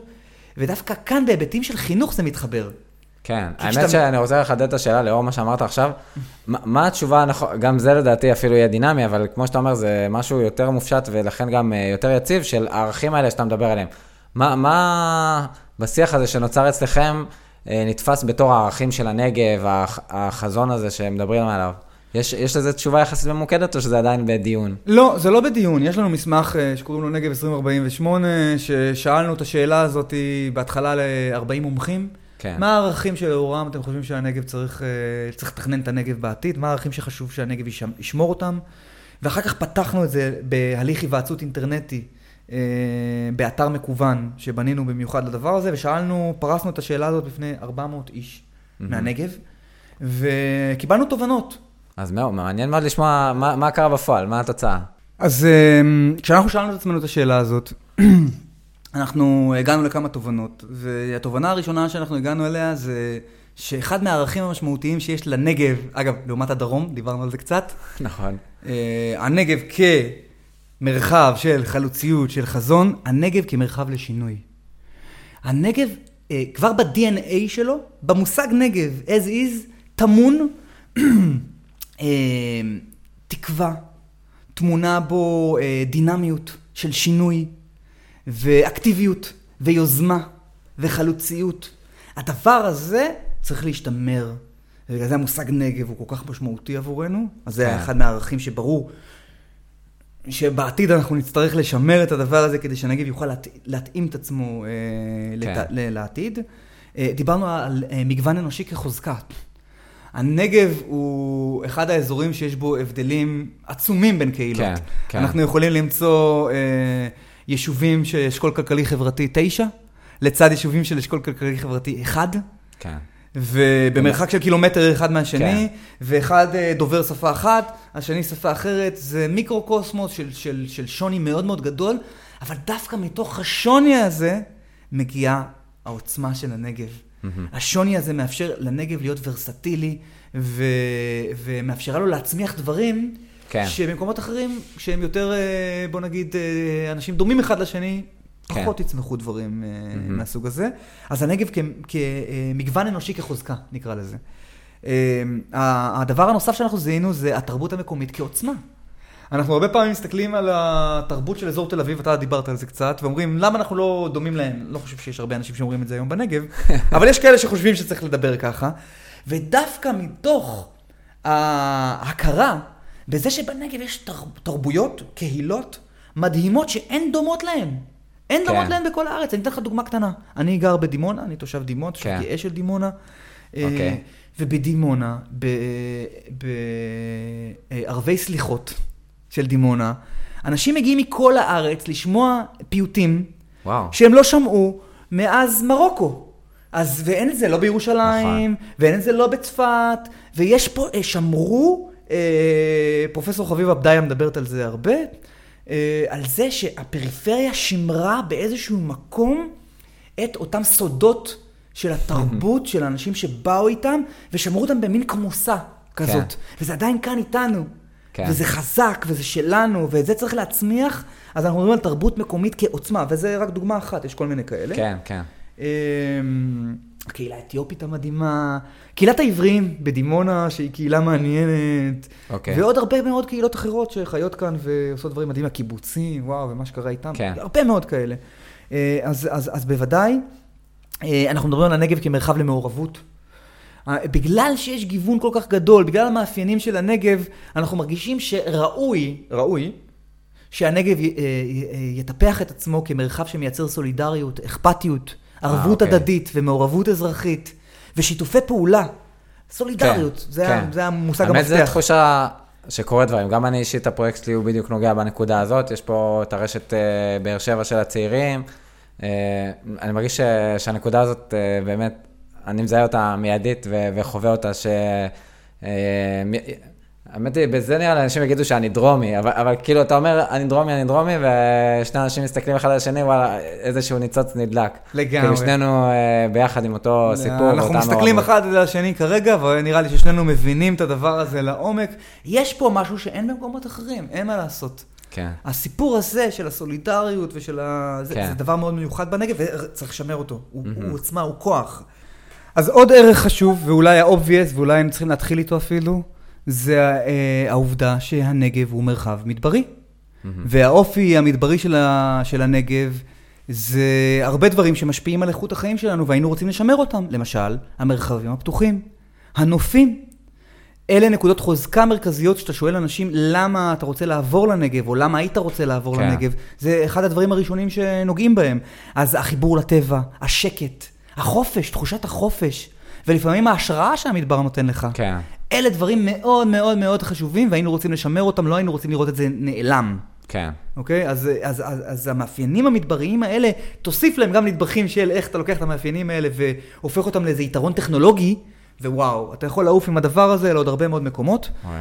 C: ודווקא כאן בהיבטים של חינוך זה מתחבר.
B: כן, האמת שאתה... שאני רוצה לחדד את השאלה לאור מה שאמרת עכשיו. מה התשובה הנכונה, גם זה לדעתי אפילו יהיה דינמי, אבל כמו שאתה אומר, זה משהו יותר מופשט ולכן גם אה, יותר יציב של הערכים האלה שאתה מדבר עליהם. מה, מה בשיח הזה שנוצר אצלכם אה, נתפס בתור הערכים של הנגב, החזון הזה שמדברים עליו? יש, יש לזה תשובה יחסית ממוקדת, או שזה עדיין בדיון?
C: לא, זה לא בדיון. יש לנו מסמך אה, שקוראים לו נגב 2048, ששאלנו את השאלה הזאת בהתחלה ל-40 מומחים.
B: כן.
C: מה הערכים שלאורם אתם חושבים שהנגב צריך, אה, צריך לתכנן את הנגב בעתיד? מה הערכים שחשוב שהנגב ישמור אותם? ואחר כך פתחנו את זה בהליך היוועצות אינטרנטי. אה, באתר מקוון שבנינו במיוחד לדבר הזה, ושאלנו, פרסנו את השאלה הזאת בפני 400 איש mm-hmm. מהנגב, וקיבלנו תובנות.
B: אז מאוד, מעניין מאוד לשמוע מה, מה קרה בפועל, מה התוצאה.
C: אז אה, כשאנחנו שאלנו את עצמנו את השאלה הזאת, אנחנו הגענו לכמה תובנות, והתובנה הראשונה שאנחנו הגענו אליה זה שאחד מהערכים המשמעותיים שיש לנגב, אגב, לעומת הדרום, דיברנו על זה קצת.
B: נכון.
C: אה, הנגב כמרחב של חלוציות, של חזון, הנגב כמרחב לשינוי. הנגב, אה, כבר ב-DNA שלו, במושג נגב, as is, טמון אה, תקווה, תמונה בו דינמיות של שינוי ואקטיביות ויוזמה וחלוציות. הדבר הזה צריך להשתמר. ובגלל זה המושג נגב הוא כל כך משמעותי עבורנו, אז זה כן. אחד מהערכים שברור שבעתיד אנחנו נצטרך לשמר את הדבר הזה כדי שהנגב יוכל להת... להתאים את עצמו אה, כן. לת... לעתיד. אה, דיברנו על אה, מגוון אנושי כחוזקה. הנגב הוא אחד האזורים שיש בו הבדלים עצומים בין קהילות. כן, כן. אנחנו יכולים למצוא אה, יישובים של אשכול כלכלי חברתי 9, לצד יישובים של אשכול כלכלי חברתי 1. כן. ובמרחק של קילומטר אחד מהשני, כן. ואחד אה, דובר שפה אחת, השני שפה אחרת, זה מיקרו-קוסמוס של, של, של שוני מאוד מאוד גדול, אבל דווקא מתוך השוני הזה מגיעה העוצמה של הנגב. Mm-hmm. השוני הזה מאפשר לנגב להיות ורסטילי, ו... ומאפשרה לו להצמיח דברים כן. שבמקומות אחרים, שהם יותר, אה, בוא נגיד, אה, אנשים דומים אחד לשני, כן. פחות יצמחו דברים mm-hmm. מהסוג הזה. אז הנגב כמגוון אנושי כחוזקה, נקרא לזה. הדבר הנוסף שאנחנו זיהינו זה התרבות המקומית כעוצמה. אנחנו הרבה פעמים מסתכלים על התרבות של אזור תל אביב, אתה דיברת על זה קצת, ואומרים, למה אנחנו לא דומים להם? לא חושב שיש הרבה אנשים שאומרים את זה היום בנגב, אבל יש כאלה שחושבים שצריך לדבר ככה. ודווקא מתוך ההכרה בזה שבנגב יש תרבויות, קהילות, מדהימות שאין דומות להן. אין כן. דומות להן בכל הארץ. אני אתן לך דוגמה קטנה. אני גר בדימונה, אני תושב דימונה, תושב כן. גאה של דימונה. אה, אוקיי. ובדימונה, בערבי סליחות של דימונה, אנשים מגיעים מכל הארץ לשמוע פיוטים, וואו. שהם לא שמעו מאז מרוקו. אז ואין את זה לא בירושלים, נכון. ואין את זה לא בצפת, ויש פה, אה, שמרו, אה, פרופסור חביבה בדיה מדברת על זה הרבה, אה, על זה שהפריפריה שימרה באיזשהו מקום את אותם סודות של התרבות, של האנשים שבאו איתם, ושמרו אותם במין כמוסה כזאת. כן. וזה עדיין כאן איתנו. כן. וזה חזק, וזה שלנו, ואת זה צריך להצמיח. אז אנחנו מדברים על תרבות מקומית כעוצמה, וזה רק דוגמה אחת, יש כל מיני כאלה.
B: כן, כן.
C: הקהילה האתיופית המדהימה, קהילת העבריים בדימונה, שהיא קהילה מעניינת, okay. אוקיי. ועוד הרבה מאוד קהילות אחרות שחיות כאן ועושות דברים מדהים, הקיבוצים, וואו, ומה שקרה איתם, כן. הרבה מאוד כאלה. אה, אז, אז, אז בוודאי, אה, אנחנו מדברים על הנגב כמרחב למעורבות. אה, בגלל שיש גיוון כל כך גדול, בגלל המאפיינים של הנגב, אנחנו מרגישים שראוי, ראוי, שהנגב יטפח את עצמו כמרחב שמייצר סולידריות, אכפתיות. ערבות 아, אוקיי. הדדית ומעורבות אזרחית ושיתופי פעולה. סולידריות, כן, זה, כן. זה המושג המפתח.
B: האמת זו תחושה שקורה דברים. גם אני אישית, הפרויקט שלי הוא בדיוק נוגע בנקודה הזאת. יש פה את הרשת uh, באר שבע של הצעירים. Uh, אני מרגיש ש, שהנקודה הזאת uh, באמת, אני מזהה אותה מיידית ו, וחווה אותה, ש... האמת היא, בזה נראה לי אנשים יגידו שאני דרומי, אבל, אבל כאילו, אתה אומר, אני דרומי, אני דרומי, ושני אנשים מסתכלים אחד על השני, וואלה, איזשהו ניצוץ נדלק.
C: לגמרי.
B: כאילו, שנינו אה, ביחד עם אותו סיפור.
C: אנחנו מסתכלים אחד על השני כרגע, ונראה לי ששנינו מבינים את הדבר הזה לעומק. יש פה משהו שאין במקומות אחרים, אין מה לעשות. כן. הסיפור הזה של הסולידריות ושל ה... זה, כן. זה דבר מאוד מיוחד בנגב, וצריך לשמר אותו. הוא, mm-hmm. הוא עוצמה, הוא כוח. אז עוד ערך חשוב, ואולי ה-obvious, ואולי היינו צריכים להתחיל איתו אפילו, זה אה, העובדה שהנגב הוא מרחב מדברי. Mm-hmm. והאופי המדברי של, ה, של הנגב זה הרבה דברים שמשפיעים על איכות החיים שלנו והיינו רוצים לשמר אותם. למשל, המרחבים הפתוחים, הנופים. אלה נקודות חוזקה מרכזיות שאתה שואל אנשים למה אתה רוצה לעבור לנגב, או למה היית רוצה לעבור כן. לנגב. זה אחד הדברים הראשונים שנוגעים בהם. אז החיבור לטבע, השקט, החופש, תחושת החופש. ולפעמים ההשראה שהמדבר נותן לך.
B: כן.
C: אלה דברים מאוד מאוד מאוד חשובים, והיינו רוצים לשמר אותם, לא היינו רוצים לראות את זה נעלם.
B: כן.
C: אוקיי? אז, אז, אז, אז המאפיינים המדבריים האלה, תוסיף להם גם נדבכים של איך אתה לוקח את המאפיינים האלה והופך אותם לאיזה יתרון טכנולוגי, ווואו, אתה יכול לעוף עם הדבר הזה לעוד הרבה מאוד מקומות.
B: אוי.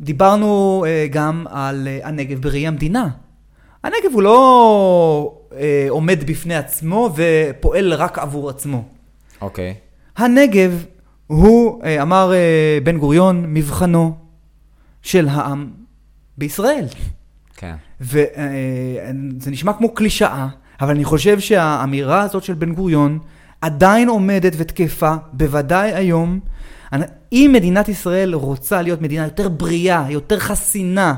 C: דיברנו uh, גם על uh, הנגב בראי המדינה. הנגב הוא לא uh, עומד בפני עצמו ופועל רק עבור עצמו.
B: אוקיי.
C: הנגב הוא, uh, אמר uh, בן גוריון, מבחנו של העם בישראל.
B: כן.
C: וזה נשמע כמו קלישאה, אבל אני חושב שהאמירה הזאת של בן גוריון עדיין עומדת ותקפה, בוודאי היום. אם מדינת ישראל רוצה להיות מדינה יותר בריאה, יותר חסינה, אה,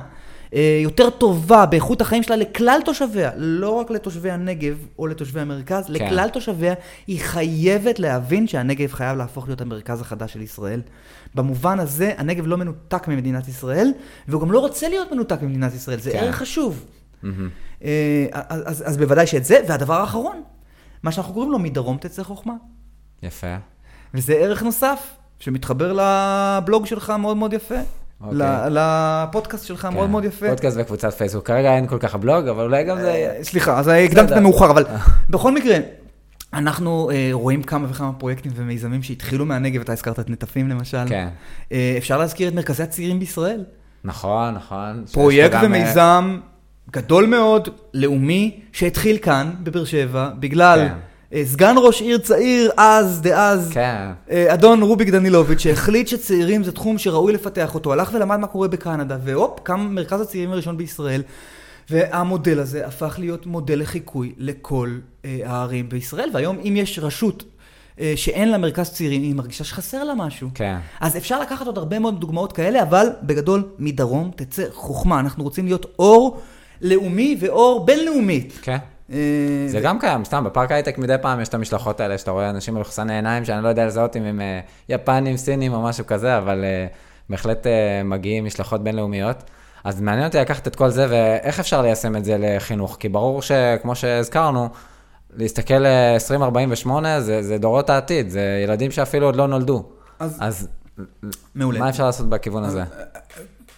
C: יותר טובה באיכות החיים שלה לכלל תושביה, לא רק לתושבי הנגב או לתושבי המרכז, כן. לכלל תושביה, היא חייבת להבין שהנגב חייב להפוך להיות המרכז החדש של ישראל. במובן הזה, הנגב לא מנותק ממדינת ישראל, והוא גם לא רוצה להיות מנותק ממדינת ישראל, זה כן. ערך חשוב. Mm-hmm. אז, אז, אז בוודאי שאת זה, והדבר האחרון, מה שאנחנו קוראים לו, מדרום תצא חוכמה.
B: יפה.
C: וזה ערך נוסף, שמתחבר לבלוג שלך מאוד מאוד יפה. אוקיי. לפודקאסט שלך כן. מאוד מאוד יפה.
B: פודקאסט וקבוצת פייסבוק. כרגע אין כל כך בלוג, אבל אולי גם זה...
C: אה, סליחה, אז הקדמת את המאוחר, אבל בכל מקרה, אנחנו uh, רואים כמה וכמה פרויקטים ומיזמים שהתחילו מהנגב, אתה הזכרת את נטפים למשל.
B: כן.
C: Uh, אפשר להזכיר את מרכזי הצעירים בישראל.
B: נכון, נכון.
C: פרויקט ומיזם גדול מאוד, לאומי, שהתחיל כאן, בבאר שבע, בגלל... כן. סגן ראש עיר צעיר, אז, דאז,
B: כן.
C: אדון רוביק דנילוביץ', שהחליט שצעירים זה תחום שראוי לפתח אותו, הלך ולמד מה קורה בקנדה, והופ, קם מרכז הצעירים הראשון בישראל, והמודל הזה הפך להיות מודל לחיקוי לכל אה, הערים בישראל, והיום אם יש רשות אה, שאין לה מרכז צעירים, היא מרגישה שחסר לה משהו.
B: כן.
C: אז אפשר לקחת עוד הרבה מאוד דוגמאות כאלה, אבל בגדול, מדרום תצא חוכמה. אנחנו רוצים להיות אור לאומי ואור בינלאומית.
B: כן. זה גם קיים, סתם, בפארק הייטק מדי פעם יש את המשלחות האלה, שאתה רואה אנשים מלוכסני עיניים, שאני לא יודע לזהות אם הם אה, יפנים, סינים או משהו כזה, אבל אה, בהחלט אה, מגיעים משלחות בינלאומיות. אז מעניין אותי לקחת את כל זה, ואיך אפשר ליישם את זה לחינוך? כי ברור שכמו שהזכרנו, להסתכל 2048 זה, זה דורות העתיד, זה ילדים שאפילו עוד לא נולדו. אז, אז מעולה. מה אפשר לעשות בכיוון הזה?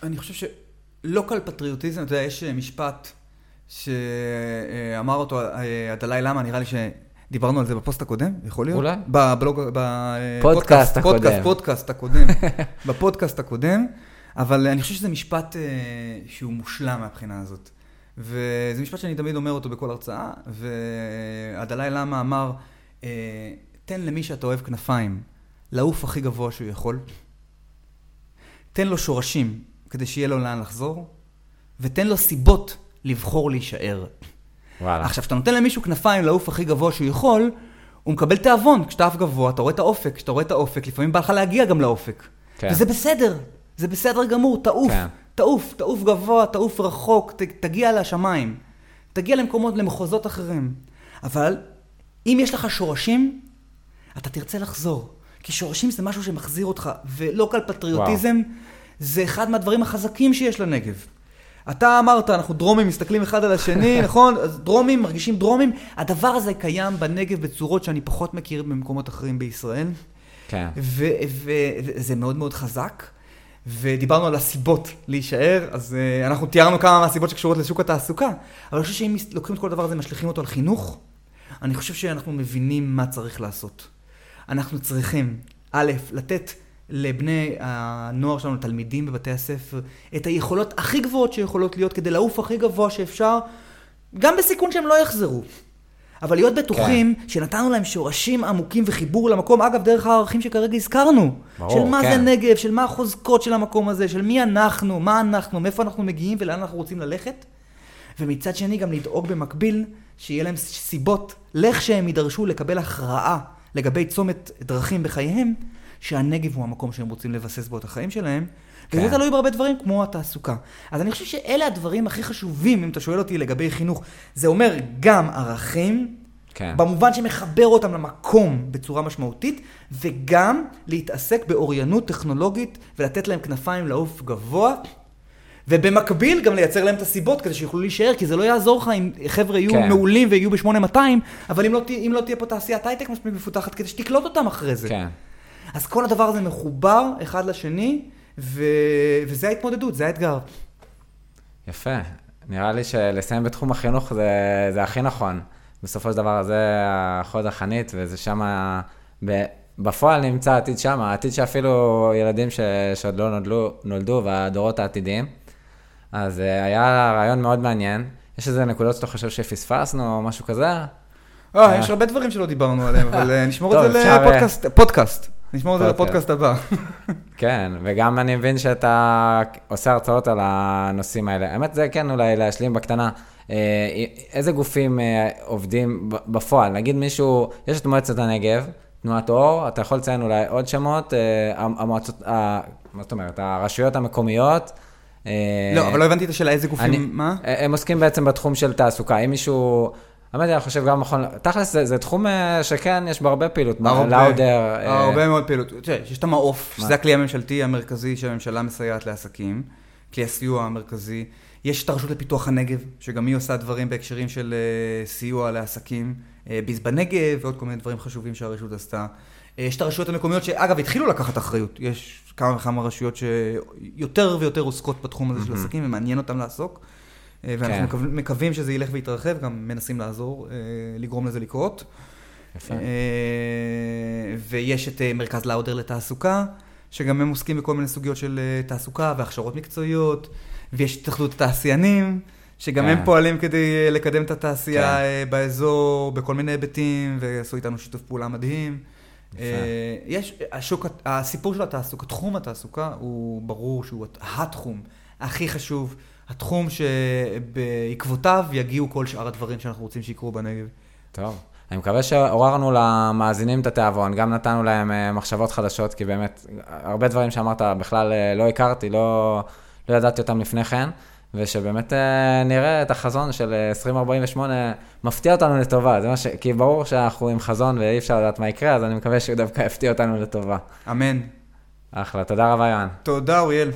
C: אני חושב שלוקל פטריוטיזם, אתה יודע, יש משפט שאמר אותו אה, הדלאי למה, נראה לי שדיברנו על זה בפוסט הקודם, יכול להיות?
B: אולי.
C: בבלוג,
B: בפודקאסט הקודם.
C: פודקאסט, פודקאסט הקודם. בפודקאסט הקודם, אבל אני חושב שזה משפט אה, שהוא מושלם מהבחינה הזאת. וזה משפט שאני תמיד אומר אותו בכל הרצאה, והדלאי למה אמר, אה, תן למי שאתה אוהב כנפיים לעוף הכי גבוה שהוא יכול, תן לו שורשים כדי שיהיה לו לאן לחזור, ותן לו סיבות לבחור להישאר.
B: וואלה.
C: עכשיו, כשאתה נותן למישהו כנפיים לעוף הכי גבוה שהוא יכול, הוא מקבל תיאבון. כשאתה עף גבוה, אתה רואה את האופק. כשאתה רואה את האופק, לפעמים בא לך להגיע גם לאופק. כן. וזה בסדר, זה בסדר גמור, תעוף, כן. תעוף, תעוף גבוה, תעוף רחוק, ת, תגיע לשמיים. תגיע למקומות, למחוזות אחרים. אבל אם יש לך שורשים, אתה תרצה לחזור. כי שורשים זה משהו שמחזיר אותך, ולא קל פטריוטיזם, וואו. זה אחד מהדברים החזקים שיש לנגב. אתה אמרת, אנחנו דרומים מסתכלים אחד על השני, נכון? אז דרומים, מרגישים דרומים. הדבר הזה קיים בנגב בצורות שאני פחות מכיר במקומות אחרים בישראל.
B: כן.
C: וזה מאוד מאוד חזק. ודיברנו על הסיבות להישאר, אז uh, אנחנו תיארנו כמה מהסיבות שקשורות לשוק התעסוקה, אבל אני חושב שאם לוקחים את כל הדבר הזה ומשליכים אותו על חינוך, אני חושב שאנחנו מבינים מה צריך לעשות. אנחנו צריכים, א', לתת לבני הנוער שלנו, תלמידים בבתי הספר, את היכולות הכי גבוהות שיכולות להיות כדי לעוף הכי גבוה שאפשר, גם בסיכון שהם לא יחזרו. אבל להיות בטוחים כן. שנתנו להם שורשים עמוקים וחיבור למקום, אגב, דרך הערכים שכרגע הזכרנו. ברור, של מה כן. זה נגב, של מה החוזקות של המקום הזה, של מי אנחנו, מה אנחנו, מאיפה אנחנו מגיעים ולאן אנחנו רוצים ללכת. ומצד שני גם לדאוג במקביל שיהיה להם סיבות, לכשהם יידרשו לקבל הכרעה לגבי צומת דרכים בחייהם, שהנגב הוא המקום שהם רוצים לבסס בו את החיים שלהם, כן. וזה תלוי בהרבה דברים כמו התעסוקה. אז אני חושב שאלה הדברים הכי חשובים, אם אתה שואל אותי לגבי חינוך. זה אומר גם ערכים, כן. במובן שמחבר אותם למקום בצורה משמעותית, וגם להתעסק באוריינות טכנולוגית ולתת להם כנפיים לעוף גבוה. ובמקביל גם לייצר להם את הסיבות כדי שיוכלו להישאר, כי זה לא יעזור לך אם חבר'ה יהיו כן. מעולים ויהיו ב-8200, אבל אם לא, אם לא תהיה פה תעשיית הייטק מספיק מפותחת כדי שתקלוט אותם אחרי זה.
B: כן.
C: אז כל הדבר הזה מחובר אחד לשני, ו... וזה ההתמודדות, זה האתגר.
B: יפה. נראה לי שלסיים בתחום החינוך זה, זה הכי נכון. בסופו של דבר זה החוד החנית, וזה שם, בפועל נמצא העתיד שם, העתיד שאפילו ילדים ש, שעוד לא נולדו, נולדו והדורות העתידיים. אז אה, היה רעיון מאוד מעניין. יש איזה נקודות שאתה חושב שפספסנו או משהו כזה?
C: אה, יש הרבה דברים שלא דיברנו עליהם, אבל אה, נשמור את זה לפודקאסט, פודקאסט. נשמור את זה לפודקאסט הבא.
B: כן, וגם אני מבין שאתה עושה הרצאות על הנושאים האלה. האמת, זה כן אולי להשלים בקטנה. אה, איזה גופים עובדים בפועל? נגיד מישהו, יש את מועצת הנגב, תנועת אור, אתה יכול לציין אולי עוד שמות, המועצות, מה זאת אומרת, הרשויות המקומיות.
C: לא, אבל לא הבנתי את השאלה, איזה גופים, מה?
B: הם עוסקים בעצם בתחום של תעסוקה. אם מישהו... האמת אני חושב גם מכון, תכלס זה, זה תחום אה, שכן, יש בו הרבה פעילות, לאודר.
C: הרבה אה, מאוד פעילות. תראה, יש את המעוף, שזה הכלי הממשלתי המרכזי שהממשלה מסייעת לעסקים, כלי הסיוע המרכזי. יש את הרשות לפיתוח הנגב, שגם היא עושה דברים בהקשרים של אה, סיוע לעסקים, ביז בנגב ועוד כל מיני דברים חשובים שהרשות עשתה. יש את הרשויות המקומיות שאגב התחילו לקחת אחריות, יש כמה וכמה רשויות שיותר ויותר עוסקות בתחום הזה של עסקים ומעניין אותם לעסוק. אה, ואנחנו כן. מקווים שזה ילך ויתרחב, גם מנסים לעזור, אה, לגרום לזה לקרות. יפה. אה, ויש את מרכז לאודר לתעסוקה, שגם הם עוסקים בכל מיני סוגיות של תעסוקה והכשרות מקצועיות, ויש את התאחדות התעשיינים, שגם כן. הם פועלים כדי לקדם את התעשייה כן. באזור, בכל מיני היבטים, ועשו איתנו שיתוף פעולה מדהים. יפה. יש, השוק, הסיפור של התעסוקה, תחום התעסוקה הוא ברור שהוא התחום הכי חשוב. התחום שבעקבותיו יגיעו כל שאר הדברים שאנחנו רוצים שיקרו בנגב.
B: טוב. אני מקווה שעוררנו למאזינים את התיאבון, גם נתנו להם אה, מחשבות חדשות, כי באמת, הרבה דברים שאמרת בכלל אה, לא הכרתי, לא, לא ידעתי אותם לפני כן, ושבאמת אה, נראה את החזון של 2048 מפתיע אותנו לטובה, זה מה ש... כי ברור שאנחנו עם חזון ואי אפשר לדעת מה יקרה, אז אני מקווה שהוא דווקא יפתיע אותנו לטובה.
C: אמן.
B: אחלה, תודה רבה, יואן.
C: תודה, אוריאל.